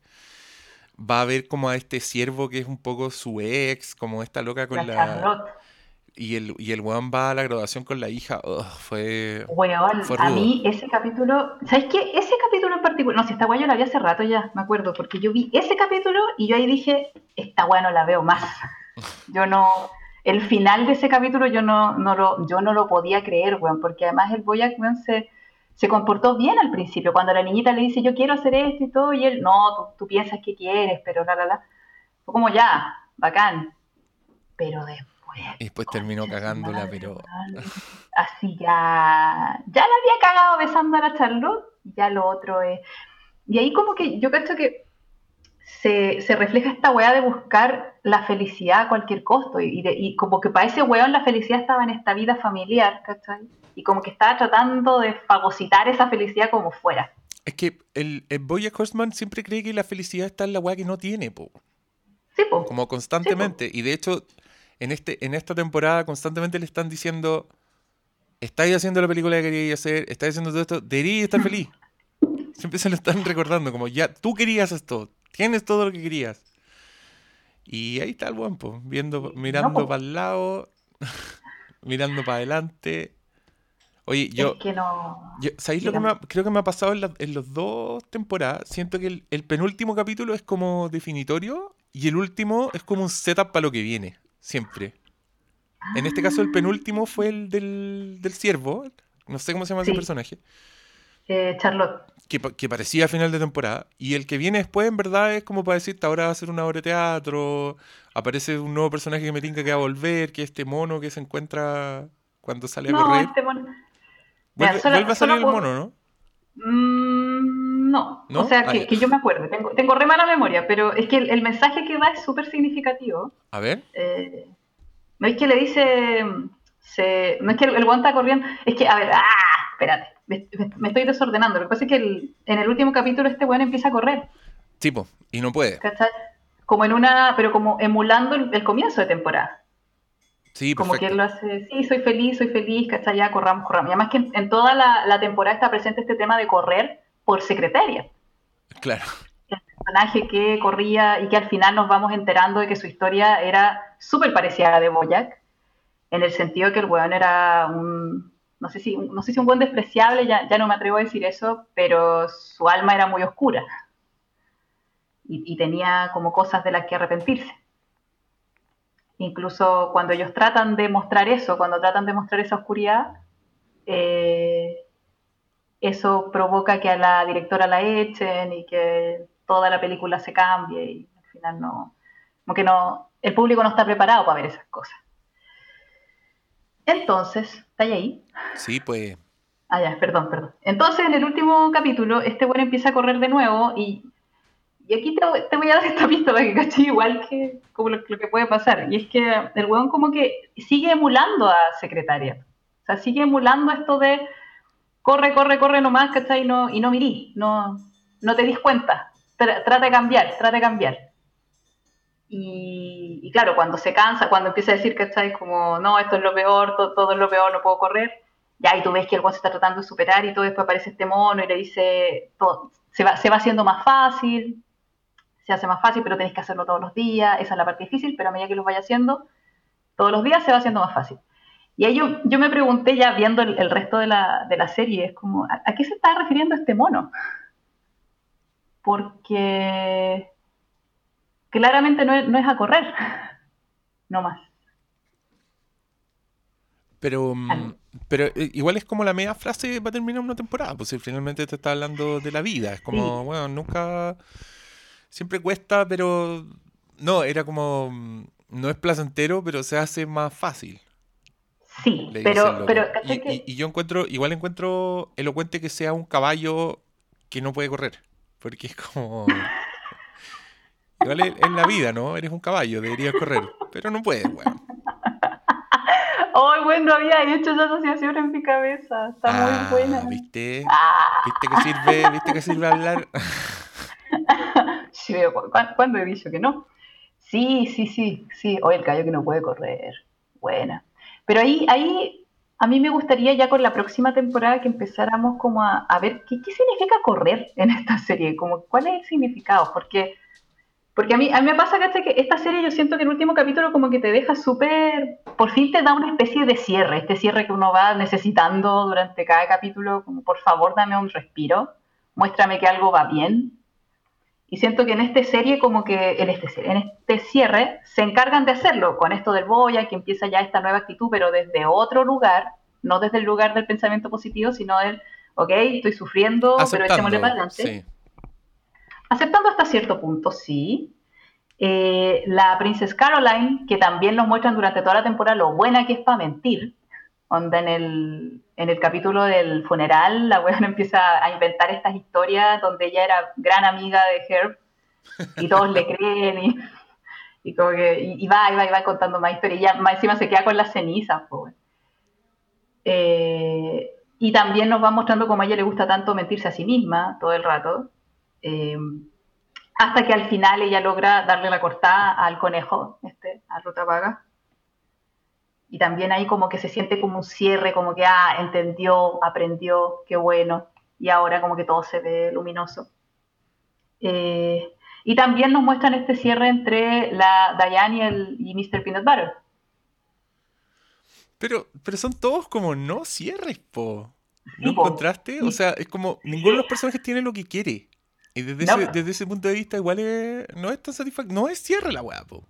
va a ver como a este siervo que es un poco su ex, como esta loca con la. Y el, y el weón va a la graduación con la hija. fue. Weón, a mí ese capítulo. ¿Sabes qué? Ese capítulo en particular. No, si esta weá yo la vi hace rato ya, me acuerdo, porque yo vi ese capítulo y yo ahí dije, esta weá no la veo más. (laughs) Yo no el final de ese capítulo yo no, no, lo, yo no lo podía creer, weón, porque además el Boyac, weón, se, se comportó bien al principio, cuando la niñita le dice, yo quiero hacer esto y todo, y él, no, tú, piensas que quieres, pero la, la, la. Fue como ya, bacán. Pero después... Y después terminó cagándola, pero... (laughs) Así ya... Ya la había cagado besando a la Charlotte, ya lo otro es... Y ahí como que yo creo que se, se, refleja esta weá de buscar la felicidad a cualquier costo. Y, y como que para ese weón la felicidad estaba en esta vida familiar, ¿cachai? Y como que estaba tratando de fagocitar esa felicidad como fuera. Es que el, el Boya Horseman siempre cree que la felicidad está en la weá que no tiene, po. Sí, po. Como constantemente. y de hecho, en, este, en esta temporada constantemente le están diciendo, estáis haciendo la película que queríais hacer, estáis haciendo todo esto, deberíais estar (laughs) feliz. Siempre se lo están recordando, como ya, tú querías esto, Tienes todo lo que querías. Y ahí está el buen, viendo, mirando para el lado, (laughs) mirando para adelante. Oye, yo. que no... ¿Sabéis lo que me creo que me ha pasado en, las los dos temporadas? Siento que el, penúltimo capítulo es como definitorio y el último es como un setup para lo que viene. Siempre. En este caso, el penúltimo fue el del, del ciervo. No sé cómo se llama ese personaje. Eh, Charlotte que, parecía final de temporada. Y el que viene después, en verdad, es como para decirte, ahora va a ser una obra de teatro. Aparece un nuevo personaje que me tinca que va a volver, que es este mono que se encuentra cuando sale a correr. Este mono. Vuelve, a salir el mono, ¿no? Mm, no. O sea, que, yo me acuerdo. Tengo, tengo re mala memoria, pero es que el, mensaje que da es súper significativo. A ver. Eh, no es que le dice. Se, no es que el, el está corriendo. Es que, a ver, ¡ah! Espérate me, estoy desordenando. Lo que pasa es que en el último capítulo este weón empieza a correr. Tipo, y no puede. ¿Cachai? Como en una, pero como emulando el, comienzo de temporada. Sí, Como que él lo hace, sí, soy feliz, soy feliz, ¿cachai? Ya corramos, corramos. Y además que en, toda la, temporada está presente este tema de correr por secretaria. Claro. El personaje que corría y que al final nos vamos enterando de que su historia era súper parecida a la de Boyac, en el sentido que el weón era un, no sé si, no sé si un buen despreciable, ya, ya no me atrevo a decir eso, pero su alma era muy oscura y, tenía como cosas de las que arrepentirse. Incluso cuando ellos tratan de mostrar eso, cuando tratan de mostrar esa oscuridad, eh, eso provoca que a la directora la echen y que toda la película se cambie y al final no, como que no, el público no está preparado para ver esas cosas. Entonces, ¿está ahí? Sí, pues. Ah, ya, perdón, perdón. Entonces, en el último capítulo, este bueno empieza a correr de nuevo y, y aquí te, voy a dar esta pista para que caché igual que como lo, que puede pasar. Y es que el weón como que sigue emulando a secretaria. O sea, sigue emulando esto de corre, corre, corre nomás, ¿cachai? Y no, y no mirí, no, no te dis cuenta. Trata de cambiar, trata de cambiar. Y, claro, cuando se cansa, cuando empieza a decir, ¿cachai? Como, no, esto es lo peor, todo, es lo peor, no puedo correr. Ya, y tú ves que el se está tratando de superar y todo, después aparece este mono y le dice, se, va, se va haciendo más fácil, se hace más fácil, pero tenés que hacerlo todos los días, esa es la parte difícil, pero a medida que lo vaya haciendo, todos los días se va haciendo más fácil. Y ahí yo, yo me pregunté ya viendo el, resto de la, de la, serie, es como, ¿a, qué se está refiriendo este mono? porque claramente no es, no es a correr, (laughs) no más. Pero, mm, pero eh, igual es como la media frase para terminar una temporada, pues si finalmente te está hablando de la vida, es como, bueno, nunca, siempre cuesta, pero no, era como, mm, no es placentero, pero se hace más fácil. Sí, pero, pero y, yo encuentro, igual encuentro elocuente que sea un caballo que no puede correr, porque es como... (laughs) igual en la vida, ¿no? Eres un caballo, deberías correr, pero no puedes, weón. (laughs) ¡Ay, bueno, había hecho esa asociación en mi cabeza! Está muy ah, buena. ¿Viste? Ah. ¿Viste que sirve? ¿Viste que sirve hablar? (laughs) sí, ¿cuándo he dicho que no? Sí, sí, sí, sí. Hoy el caballo que no puede correr. Buena. Pero ahí, ahí a mí me gustaría ya con la próxima temporada que empezáramos como a, ver qué, qué, significa correr en esta serie, como cuál es el significado, porque porque a mí, a mí me pasa que esta serie yo siento que el último capítulo como que te deja súper, por fin te da una especie de cierre, este cierre que uno va necesitando durante cada capítulo, como por favor dame un respiro, muéstrame que algo va bien. Y siento que en esta serie como que, en este, en este cierre, se encargan de hacerlo, con esto del Boya, que empieza ya esta nueva actitud, pero desde otro lugar, no desde el lugar del pensamiento positivo, sino del, ok, estoy sufriendo, pero echémosle para adelante. Sí. Aceptando hasta cierto punto, sí. Eh, la Princess Caroline, que también nos muestran durante toda la temporada lo buena que es para mentir. Onda en el, en el capítulo del funeral, la weona (laughs) empieza a inventar estas historias donde ella era gran amiga de Herb (laughs) y todos le creen y, y como que y, va, y va, y va contando más historias. Y ya más encima se queda con las cenizas. Pues. y también nos va mostrando cómo a ella le gusta tanto mentirse a sí misma todo el rato. Eh, hasta que al final ella logra darle la cortada al conejo, este, a Ruta Vaga. Y también ahí como que se siente como un cierre, como que, ah, entendió, aprendió, qué bueno, y ahora como que todo se ve luminoso. Eh, y también nos muestran este cierre entre la Diane y, el, y Mr. Peanut Butter. Pero, pero son todos como no cierres, po. ¿No encontraste? O sea, es como ninguno de los personajes tiene lo que quiere. Y desde, ese, desde ese punto de vista, igual no es tan satisfactorio. No es cierre la weá, po.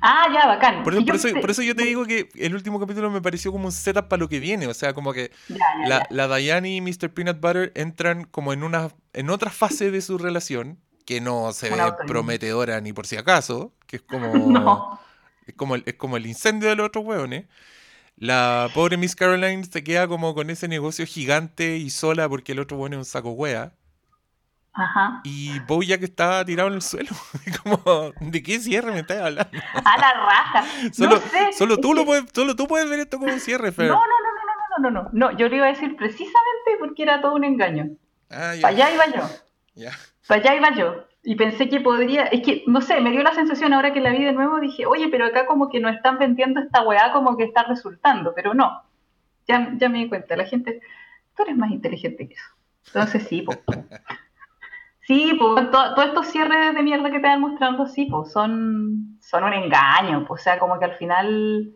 Ah, ya, bacán. Por, eso, yo te digo que el último capítulo me pareció como un setup para lo que viene. O sea, como que la, la, Diane y Mr. Peanut Butter entran como en una en otra fase de su relación que no se ve prometedora ni por si acaso, que es como, (laughs) es como, el, es como el incendio de los otros hueones. La pobre Miss Caroline se queda como con ese negocio gigante y sola porque el otro hueón es un saco hueá. Ajá. Y que estaba tirado en el suelo. (laughs) Como, ¿de qué cierre me estás hablando? A la raja. (laughs) solo, solo, tú lo puedes, solo tú puedes ver esto como un cierre, Fer. No, no, no, no, no, no, no, no. Yo le iba a decir precisamente porque era todo un engaño. Ah, Para allá iba yo. (laughs) Ya. Para allá iba yo. Y pensé que podría, es que, no sé, me dio la sensación ahora que la vi de nuevo, dije, oye, pero acá como que nos están vendiendo esta weá como que está resultando, pero no. Ya, ya me di cuenta, la gente, tú eres más inteligente que eso. Entonces sí, pues. Sí, pues todos estos cierres de mierda que te van mostrando, sí, pues son, son un engaño, pues, o sea, como que al final...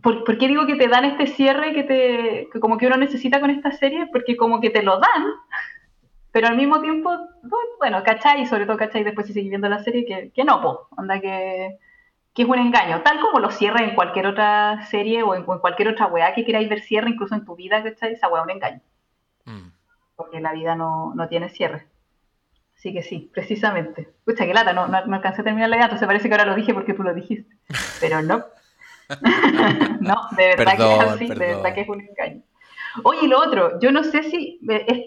¿Por, qué digo que te dan este cierre que, te, que como que uno necesita con esta serie? Porque como que te lo dan, pero al mismo tiempo, bueno, ¿cachai? Sobre todo, ¿cachai? Después si sigues viendo la serie, que, que no, pues, onda que, que es un engaño, tal como lo cierra en cualquier otra serie o en, cualquier otra weá que queráis ver cierre, incluso en tu vida, ¿cachai? Esa weá es un engaño. Mm porque la vida no, tiene cierre. Así que sí, precisamente. Escucha, qué lata, no, no, alcancé a terminar la idea, entonces parece que ahora lo dije porque tú lo dijiste. Pero no. (laughs) no, de verdad que es así, de verdad que es un engaño. Oye, lo otro, yo no sé si,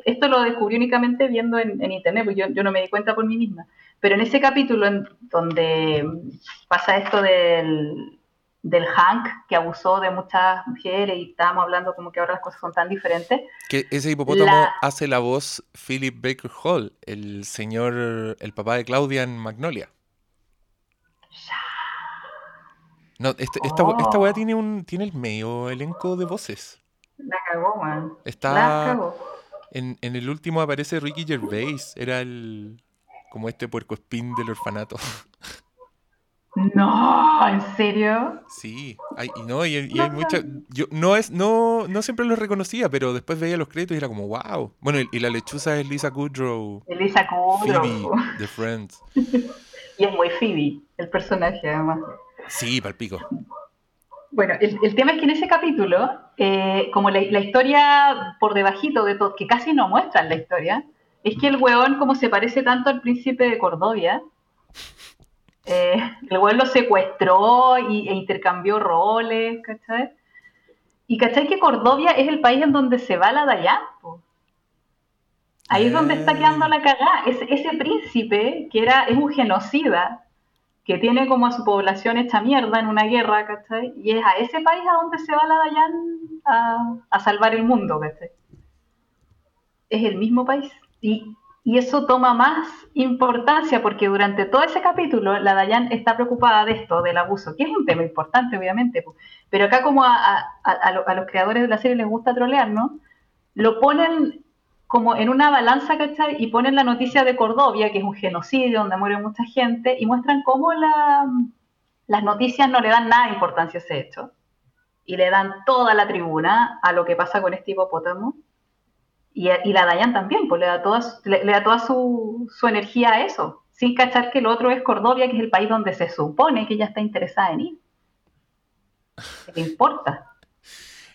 esto lo descubrí únicamente viendo en, internet, porque yo, yo, no me di cuenta por mí misma, pero en ese capítulo en donde pasa esto del, del Hank que abusó de muchas mujeres y estábamos hablando como que ahora las cosas son tan diferentes. Que ese hipopótamo hace la voz Philip Baker Hall, el señor, el papá de Claudia en Magnolia. No, este, esta, esta weá tiene un tiene el medio elenco de voces. La cagó, man. Está la cagó. En, en el último aparece Ricky Gervais, era el como este puerco espín del orfanato. (laughs) No, ¿en serio? Sí, hay, y no, y, hay muchas. Yo no es, no, no siempre los reconocía, pero después veía los créditos y era como, wow. Bueno, y, la lechuza es Lisa Kudrow. Lisa Kudrow. Phoebe, de Friends. (laughs) y es muy Phoebe, el personaje, además. Sí, palpico. Bueno, el, tema es que en ese capítulo, eh, como la, historia por debajito de todo, que casi no muestran la historia, es que el weón, como se parece tanto al príncipe de Cordovia, eh, el weón lo secuestró y, e intercambió roles, ¿cachai? Y ¿cachai que Cordovia es el país en donde se va la Dayan? Ahí es donde está quedando la cagada. ese príncipe, que era, es un genocida, que tiene como a su población hecha mierda en una guerra, ¿cachai? Y es a ese país a donde se va la Dayan a, a salvar el mundo, ¿cachai? Es el mismo país. Y, y, eso toma más importancia porque durante todo ese capítulo la Dayan está preocupada de esto, del abuso, que es un tema importante, obviamente. Pero acá como a, los creadores de la serie les gusta trolear, ¿no? Lo ponen como en una balanza, ¿cachai? Y ponen la noticia de Cordovia, que es un genocidio donde muere mucha gente, y muestran cómo las noticias no le dan nada de importancia a ese hecho. Y le dan toda la tribuna a lo que pasa con este hipopótamo. Y, la Dayan también, pues le da toda, le, da toda su, energía a eso, sin cachar que el otro es Cordovia, que es el país donde se supone que ella está interesada en ir. ¿Qué le importa?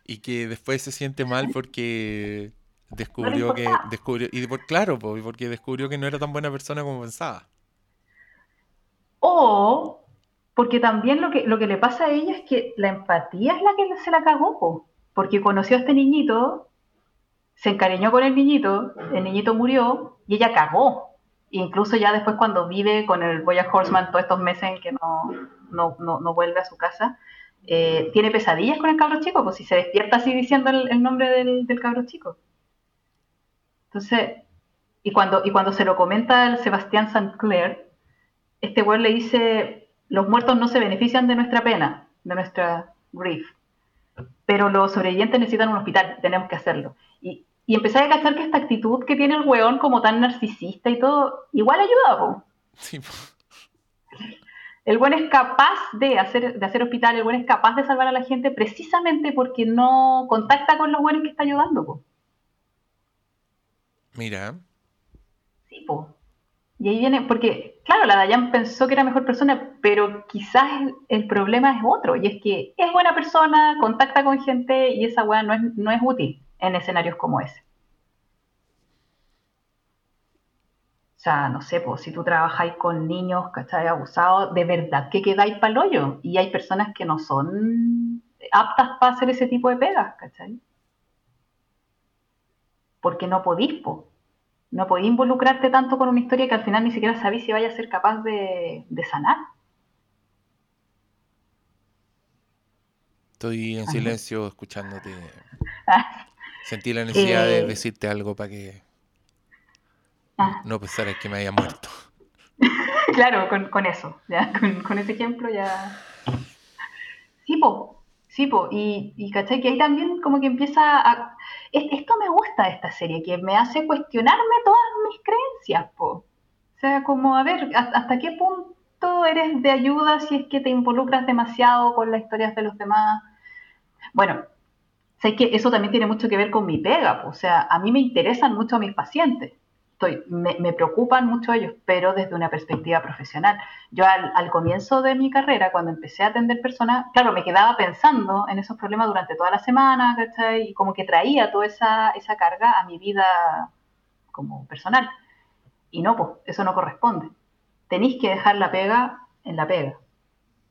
Y que después se siente mal porque Descubrió que. Descubrió, y por, claro, porque descubrió que no era tan buena persona como pensaba. O porque también lo que, lo que le pasa a ella es que la empatía es la que se la cagó, porque conoció a este niñito, se encariñó con el niñito, el niñito murió y ella cagó. incluso ya después cuando vive con el Boya Horseman todos estos meses en que no, no, vuelve a su casa, eh, tiene pesadillas con el cabro chico, pues si se despierta así diciendo el, nombre del, del cabro chico. Entonces, y cuando, y cuando se lo comenta el Sebastián St. Clair, este güey le dice, los muertos no se benefician de nuestra pena, de nuestra grief, pero los sobrevivientes necesitan un hospital, tenemos que hacerlo. Y, y empecé a cachar que esta actitud que tiene el weón como tan narcisista y todo, igual ayuda, Sí. El buen es capaz de hacer, de hacer hospital, el buen es capaz de salvar a la gente precisamente porque no contacta con los buenos que está ayudando. Po. Mira. Sí, po. Y ahí viene, porque, claro, la Dayan pensó que era mejor persona, pero quizás el, problema es otro, y es que es buena persona, contacta con gente, y esa weá no es, no es útil en escenarios como ese. O sea, no sé, pues si tú trabajáis con niños, ¿cachai? Abusados, de verdad que quedáis para el hoyo. Y hay personas que no son aptas para hacer ese tipo de pegas, ¿cachai? porque no podís, no podís involucrarte tanto con una historia que al final ni siquiera sabéis si vaya a ser capaz de, sanar. Estoy en silencio escuchándote. (laughs) Sentí la necesidad de eh. decirte algo para que ah. no pensara que me haya muerto. (laughs) claro, con, eso, con, ese ejemplo ya. Sí, po, sí, po, y, y que ahí también como que empieza a esto me gusta de esta serie, que me hace cuestionarme todas mis creencias, po. O sea, como, a ver, ¿hasta qué punto eres de ayuda si es que te involucras demasiado con las historias de los demás? Bueno, sé que eso también tiene mucho que ver con mi pega, o sea, a mí me interesan mucho mis pacientes me, preocupan mucho ellos, pero desde una perspectiva profesional. Yo al, comienzo de mi carrera, cuando empecé a atender personas, claro, me quedaba pensando en esos problemas durante toda la semana, ¿cachai? Y como que traía toda esa, esa carga a mi vida como personal. Y no, pues eso no corresponde. Tenéis que dejar la pega en la pega.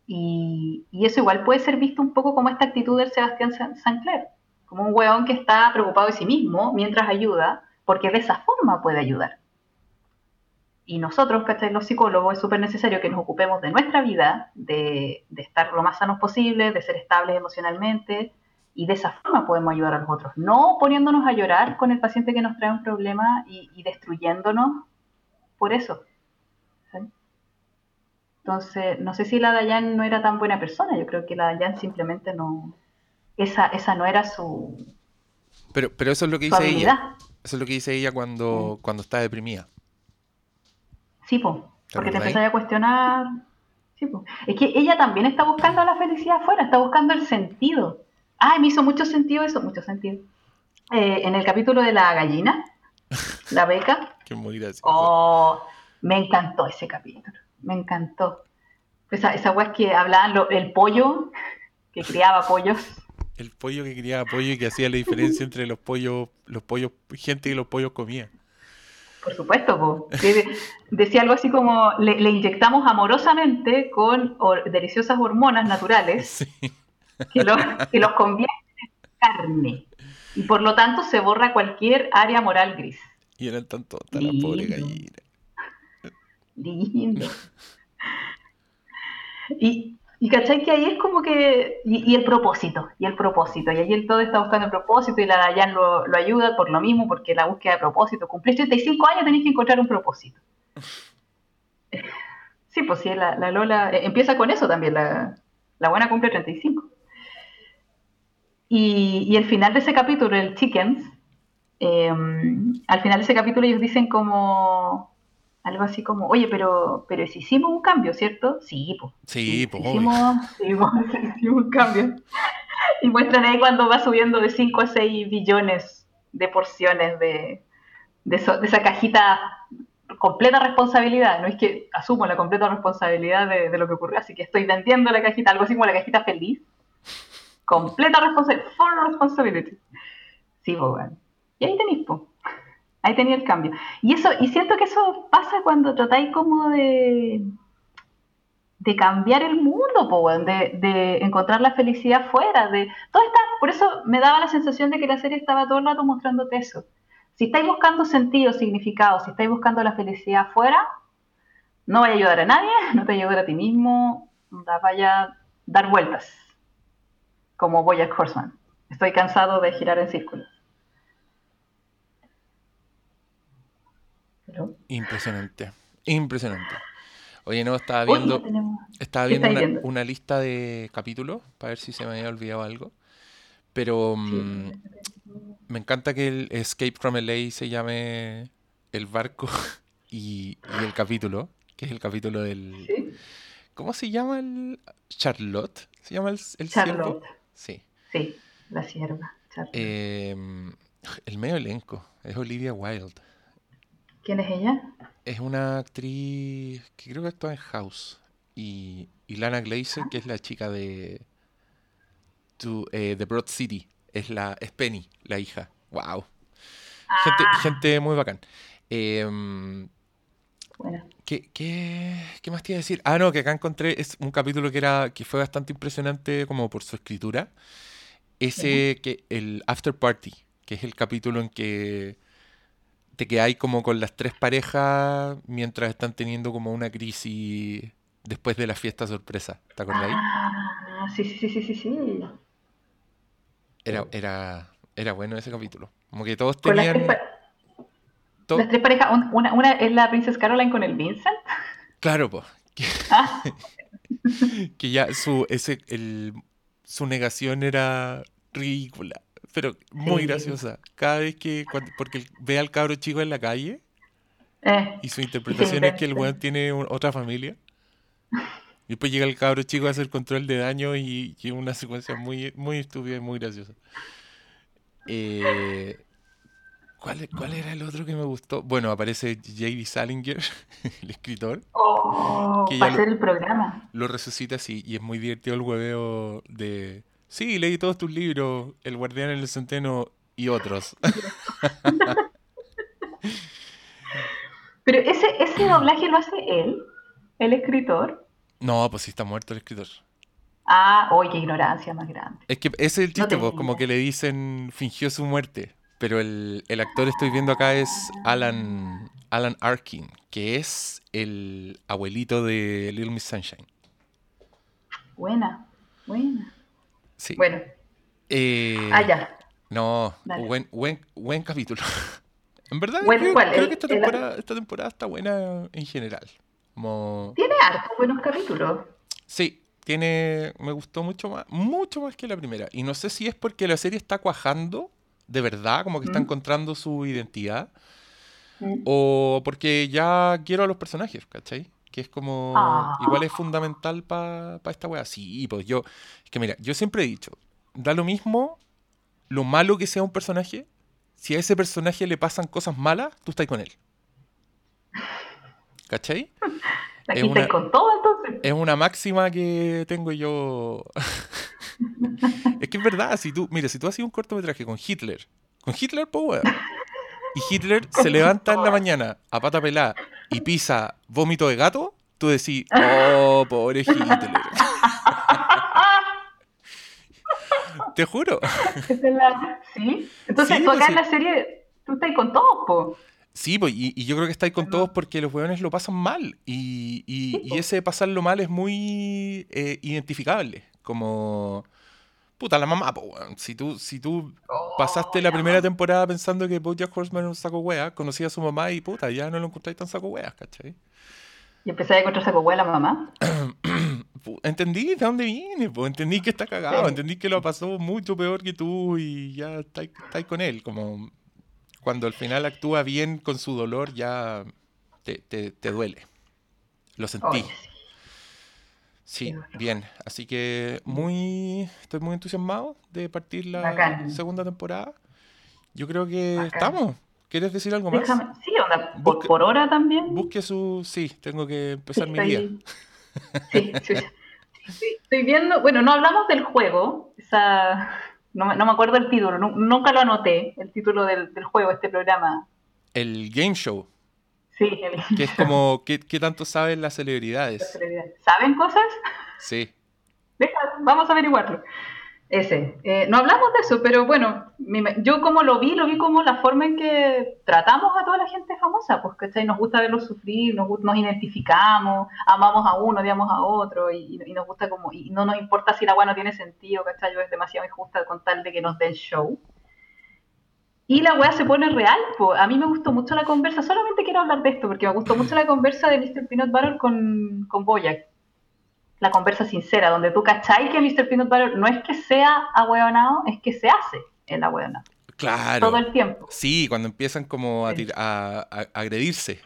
Y, eso igual puede ser visto un poco como esta actitud del Sebastián Sancler, como un weón que está preocupado de sí mismo mientras ayuda, porque de esa forma puede ayudar. Y nosotros, ¿cachai? Los psicólogos es súper necesario que nos ocupemos de nuestra vida, de, estar lo más sanos posible, de ser estables emocionalmente, y de esa forma podemos ayudar a los otros, no poniéndonos a llorar con el paciente que nos trae un problema y, destruyéndonos por eso. Entonces, no sé si la Dayan no era tan buena persona, yo creo que la Dayan simplemente no, esa, esa no era su... Pero, pero eso es lo que dice ella. Eso es lo que dice ella cuando, mm. cuando está deprimida. Sí, po, porque te empiezas a cuestionar Es que ella también está buscando la felicidad afuera, está buscando el sentido. Ay, me hizo mucho sentido eso, mucho sentido. Eh, en el capítulo de la gallina, la beca. (laughs) Qué. Oh, me encantó ese capítulo, me encantó. Esa, esa es que hablaban el pollo, (laughs) que criaba pollos. El pollo que criaba pollo y que hacía la diferencia entre los pollos, los pollos, gente y los pollos comía. Por supuesto, decía algo así como le, inyectamos amorosamente con deliciosas hormonas naturales (laughs) que, los convierten en carne y por lo tanto se borra cualquier área moral gris. Y eran tan tontas la pobre gallina. Lindo. Y, y cachai que ahí es como que. Y, el propósito, y el propósito. Y ahí el todo está buscando el propósito y la Dayan lo, lo ayuda por lo mismo, porque la búsqueda de propósito. Cumplís 35 años, tenés que encontrar un propósito. (laughs) Sí, pues sí, la, la Lola. Eh, empieza con eso también, la, la buena cumple 35. Y, y el final de ese capítulo, el Chickens, em, al final de ese capítulo ellos dicen como algo así como, oye, pero, pero si hicimos un cambio, ¿cierto? Sí, pues. Sí, pues. Hicimos, (laughs) (laughs) hicimos, un cambio. Y muestran ahí cuando va subiendo de 5 a 6 billones de porciones de, de, esa cajita completa responsabilidad. No es que asumo la completa responsabilidad de, lo que ocurrió, así que estoy vendiendo la cajita, algo así como la cajita feliz. Completa responsabilidad, full responsibility. Sí, pues bueno. Y ahí tenéis, pues. Ahí tenía el cambio. Y eso, y siento que eso pasa cuando tratáis como de, de cambiar el mundo, de, de, encontrar la felicidad fuera, de todo está, por eso me daba la sensación de que la serie estaba todo el rato mostrándote eso. Si estáis buscando sentido, significado, si estáis buscando la felicidad fuera, no vaya a ayudar a nadie, (laughs) no te ayudar a ti mismo, vaya a dar vueltas, como Boyack Horseman. Estoy cansado de girar en círculos. Impresionante, impresionante. Oye, no, estaba viendo, estaba viendo una, lista de capítulos para ver si se me había olvidado algo. Pero mm, me encanta que el Escape from LA se llame El barco (laughs) y, el capítulo, que es el capítulo del... ¿Cómo se llama el... Charlotte? ¿Se llama el, el Charlotte. Sí. Sí, la sierva. Em, el medio elenco es Olivia Wilde. ¿Quién es ella? Es una actriz que creo que actúa en House. Y, Lana Glazer, que es la chica de eh, The Broad City. Es, la, es Penny, la hija. ¡Wow! Ah. Gente, muy bacán. Em, bueno. ¿qué, qué, más te iba a decir? Ah, no, que acá encontré es un capítulo que era que fue bastante impresionante como por su escritura. Ese que el After Party, que es el capítulo en que que hay como con las tres parejas mientras están teniendo como una crisis después de la fiesta sorpresa. ¿Te acordáis? Ah, sí, sí, sí, sí, sí. Era, era, era bueno ese capítulo. Como que todos tenían... Las, tres parejas, una, una, es la Princess Caroline con el Vincent. Claro, pues. (laughs) Que, ah. que ya su, ese, el, su negación era ridícula pero muy graciosa. Cada vez que, porque ve al cabro chico en la calle eh, y su interpretación es que el weón tiene otra familia. Y después llega el cabro chico a hacer control de daño y, y una secuencia muy, muy estúpida y muy graciosa. Eh, ¿cuál, ¿Cuál era el otro que me gustó? Bueno, aparece J.D. Salinger, (laughs) el escritor. Oh, que hacer el programa. Lo resucita así y es muy divertido el hueveo de Sí, leí todos tus libros, El Guardián en el Centeno y otros. Pero ese, ese doblaje lo hace él, el escritor. No, pues sí está muerto el escritor. Ah, uy, qué ignorancia más grande. Es que ese es el chiste, pues, como que le dicen fingió su muerte. Pero el, el actor estoy viendo acá es Alan, Alan Arkin, que es el abuelito de Little Miss Sunshine. Buena, buena. Sí. Bueno. Eh, ah, ya. No, buen, buen, buen capítulo. (laughs) en verdad, creo, que esta temporada, esta temporada está buena en general. Tiene harto buenos capítulos. Sí, tiene. Me gustó mucho más, mucho más que la primera. Y no sé si es porque la serie está cuajando, de verdad, como que está mm. encontrando su identidad. Mm. O porque ya quiero a los personajes, ¿cachai? Que es como, ah. igual es fundamental para esta wea. Sí, pues yo, es que mira, yo siempre he dicho, da lo mismo lo malo que sea un personaje, si a ese personaje le pasan cosas malas, tú estás con él. ¿Cachai? (laughs) es una, con todo entonces. Es una máxima que tengo yo. (laughs) es que es verdad, si tú, mira, si tú haces un cortometraje con Hitler, con Hitler, pues y Hitler (laughs) se levanta en la mañana a pata pelada y pisa vómito de gato, tú decís, oh, pobre Hitler. (laughs) Te juro. ¿Sí? Entonces, tú acá en la serie, tú estás con todos, po. Sí, pues, y, yo creo que estáis con todos porque los hueones lo pasan mal. Y, y, ese pasarlo mal es muy eh, identificable. Como. Puta, la mamá, po, Si tú, si tú oh, pasaste la primera temporada pensando que Bojack Horseman era un saco wea, conocí a su mamá y puta, ya no lo encontráis tan saco wea, ¿cachai? ¿Y empecé a encontrar saco wea la mamá? (clears throat) entendí de dónde viene, pues entendí que está cagado, entendí que lo pasó mucho peor que tú y ya estáis con él. Como cuando al final actúa bien con su dolor, ya te, te, duele. Lo sentí. sí. Bien. Así que muy estoy muy entusiasmado de partir la segunda temporada. Yo creo que estamos. ¿Quieres decir algo más? sí, por, hora también. Busque su... Sí, tengo que empezar mi día. Sí, estoy viendo, bueno, no hablamos del juego, esa, no, me acuerdo el título, nunca lo anoté, el título del, juego, este programa. El Game Show. Sí, el Que es como, (laughs) ¿qué, tanto saben las celebridades? ¿Saben cosas? Sí. vamos a averiguarlo. Ese. Eh, no hablamos de eso, pero bueno, yo como lo vi, lo vi como la forma en que tratamos a toda la gente famosa, pues, ¿cachai? Nos gusta verlos sufrir, nos, nos identificamos, amamos a uno, odiamos a otro, y, nos gusta como, y no nos importa si la agua no tiene sentido, ¿cachai? Yo es demasiado injusta con tal de que nos den show. Y la weá se pone real, pues. A mí me gustó mucho la conversa, solamente quiero hablar de esto, porque me gustó mucho la conversa de Mr. Peanut Butter con, con Boyack la conversa sincera, donde tú cacháis que Mr. Peanut Butter no es que sea ahueonado, es que se hace el ahueonado. Claro. Todo el tiempo. Sí, cuando empiezan como a, a, agredirse.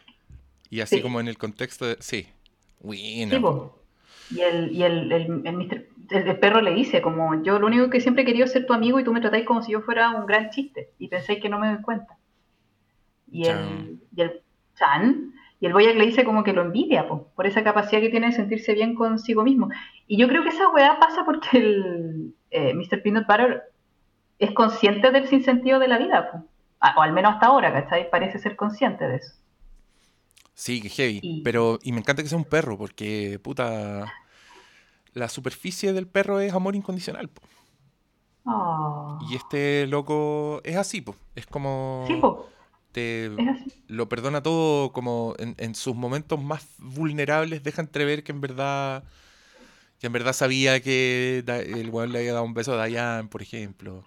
Y así como en el contexto de... Sí. Y el, y el, el, perro le dice como, yo lo único que siempre he querido es ser tu amigo y tú me tratáis como si yo fuera un gran chiste. Y pensáis que no me doy cuenta. Y el, y el Chan y el Boyac le dice como que lo envidia, por esa capacidad que tiene de sentirse bien consigo mismo. Y yo creo que esa weá pasa porque el eh, Mr. Peanut Butter es consciente del sinsentido de la vida, o al menos hasta ahora, ¿cachai? Parece ser consciente de eso. Sí, que heavy. Pero, y me encanta que sea un perro, porque, puta, la superficie del perro es amor incondicional, po. Ah. Y este loco es así, po. Es como... Sí, po te lo perdona todo como en, sus momentos más vulnerables deja entrever que en verdad que en verdad sabía que el weón le había dado un beso a Dayan, por ejemplo.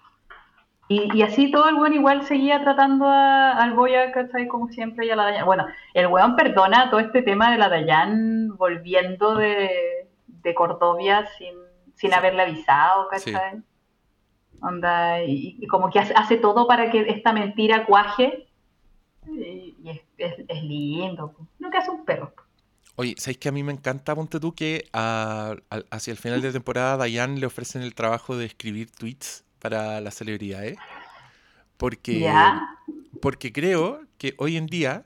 Y, así todo el weón igual seguía tratando al Boya, ¿cachai? Como siempre, y a la Dayan. Bueno, el weón perdona todo este tema de la Dayan volviendo de, de Cordovia sin, sin haberle avisado, ¿cachai? Onda, y, como que hace, todo para que esta mentira cuaje y, es, lindo. Lo que hace un perro. Oye, ¿sabéis que a mí me encanta, ponte tú, que hacia el final de temporada a Diane le ofrecen el trabajo de escribir tweets para las celebridades? Porque, porque creo que hoy en día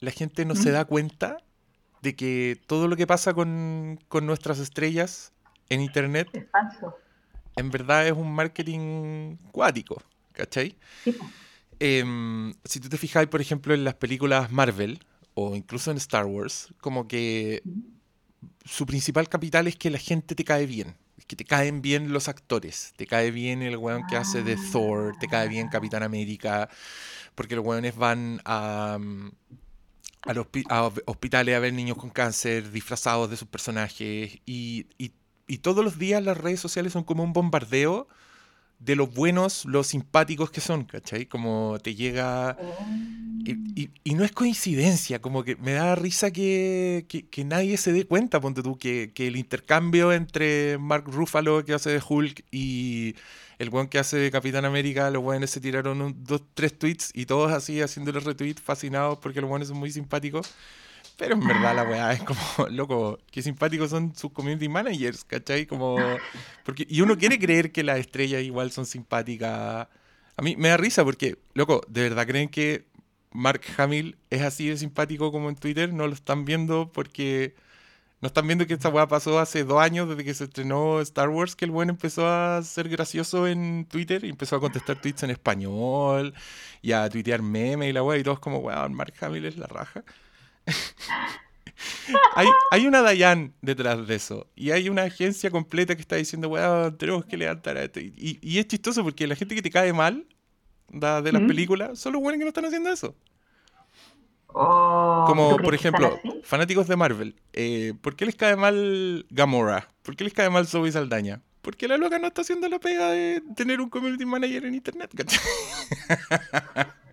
la gente no se da cuenta de que todo lo que pasa con, nuestras estrellas en internet en verdad es un marketing cuático, ¿cachai? Sí. Em, si tú te fijas, por ejemplo, en las películas Marvel o incluso en Star Wars, como que su principal capital es que la gente te cae bien. Es que te caen bien los actores. Te cae bien el weón que hace de Thor, te cae bien Capitán América, porque los weones van a, a, los, hospitales a ver niños con cáncer disfrazados de sus personajes y, y, y todos los días las redes sociales son como un bombardeo de los buenos, los simpáticos que son, ¿cachai? Como te llega... Y, no es coincidencia, como que me da risa que, nadie se dé cuenta, ponte tú, que, el intercambio entre Mark Ruffalo, que hace de Hulk, y el buen que hace de Capitán América, los buenos se tiraron dos, tres tweets y todos así haciéndole retweet, fascinados porque los buenos son muy simpáticos. Pero en verdad la weá es como, (laughs) loco, qué simpáticos son sus community managers, ¿cachai? Como, porque, y uno quiere creer que las estrellas igual son simpáticas. A mí me da risa porque, loco, ¿de verdad creen que Mark Hamill es así de simpático como en Twitter? No lo están viendo porque no están viendo que esta weá pasó hace dos años desde que se estrenó Star Wars, que el buen empezó a ser gracioso en Twitter y empezó a contestar tweets en español y a tuitear memes y la weá y todos como, weón, Mark Hamill es la raja. (laughs) hay, hay, una Dayan detrás de eso. Y hay una agencia completa que está diciendo, weón, tenemos que levantar a esto. Y, y, es chistoso porque la gente que te cae mal de las películas son los buenos que no están haciendo eso. Oh, Como, por ejemplo, fanáticos de Marvel. Eh, ¿Por qué les cae mal Gamora? ¿Por qué les cae mal Zoe Saldaña? Porque la loca no está haciendo la pega de tener un community manager en internet, (laughs)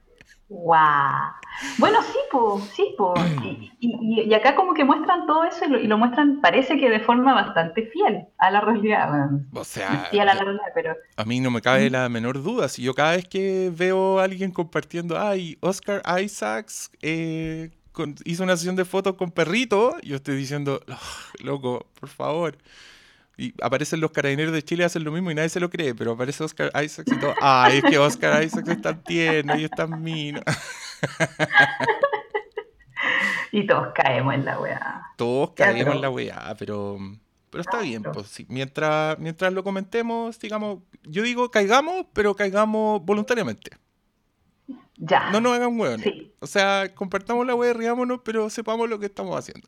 ¡Wow! Bueno, sí, pues, sí, pues. Y, y, acá como que muestran todo eso y lo, muestran, parece que de forma bastante fiel a la realidad. o sea, fiel a la realidad, pero... A mí no me cabe la menor duda. Si yo cada vez que veo a alguien compartiendo, ay, Oscar Isaacs eh, hizo una sesión de fotos con perrito, yo estoy diciendo, loco, por favor. Y aparecen los carabineros de Chile, hacen lo mismo y nadie se lo cree, pero aparece Oscar Isaacs y todo. Ay, es que Oscar Isaacs es tan tierno y es tan mino. (laughs) y todos caemos en la weá. Todos caemos en la weá, pero, pero está bien. Pues, mientras, mientras lo comentemos, digamos, yo digo caigamos, pero caigamos voluntariamente. Ya. No nos hagan hueones. O sea, compartamos la weá, riámonos, pero sepamos lo que estamos haciendo.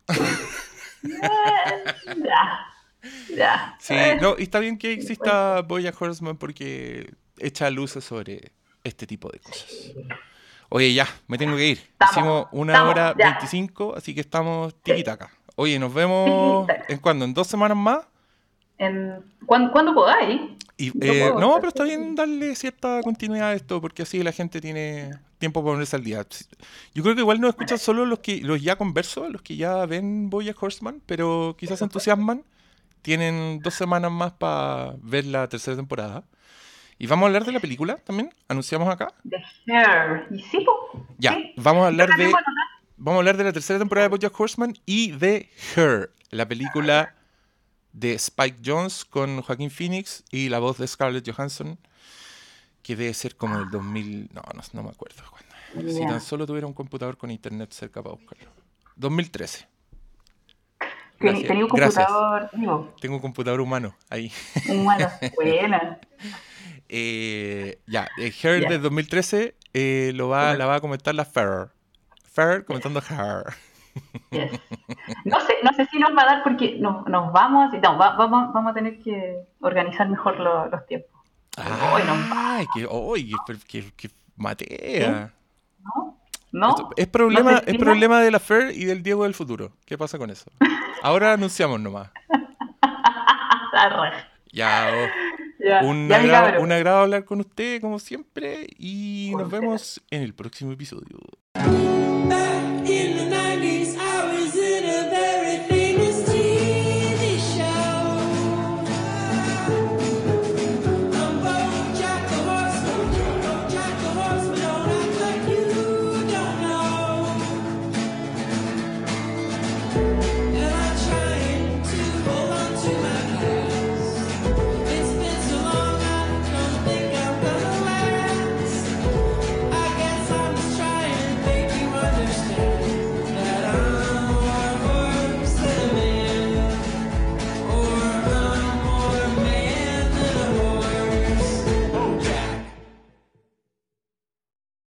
ya. (laughs) Ya. Sí, no, y está bien que exista Boya Horseman porque echa luces sobre este tipo de cosas. Oye, ya, me tengo que ir. Hicimos una hora veinticinco, así que estamos tiquitaca. Oye, nos vemos en cuándo, en dos semanas más. En, ¿cuándo, podáis? Y, eh, no, pero está bien darle cierta continuidad a esto, porque así la gente tiene tiempo para ponerse al día. Yo creo que igual no escuchan solo los que los ya converso, los que ya ven Boya Horseman, pero quizás se entusiasman tienen dos semanas más para ver la tercera temporada. Y vamos a hablar de la película también, anunciamos acá. The Hair. ¿Y sí, Ya, vamos a hablar de vamos a hablar de la tercera temporada de BoJack Horseman y de Her, la película de Spike Jones con Joaquín Phoenix y la voz de Scarlett Johansson, que debe ser como el 2000, no, no, me acuerdo cuándo. Si tan solo tuviera un computador con internet cerca para buscarlo. 2013. Tenía un computador Tengo un computador humano ahí. Humano, (laughs) buena. eh, ya, el Her de 2013 eh, lo va, la va a comentar la Ferrer. Ferrer comentando Her. (laughs) No, sé, no sé si nos va a dar porque nos, nos vamos, no, vamos, vamos a tener que organizar mejor los tiempos. Ay, que, oye, que, que, matea. ¿No? ¿No? Es problema, es problema de la Fer y del Diego del futuro. ¿Qué pasa con eso? Ahora anunciamos nomás. (laughs) ya, oh. un, agrado, hablar con usted, como siempre, y nos vemos en el próximo episodio.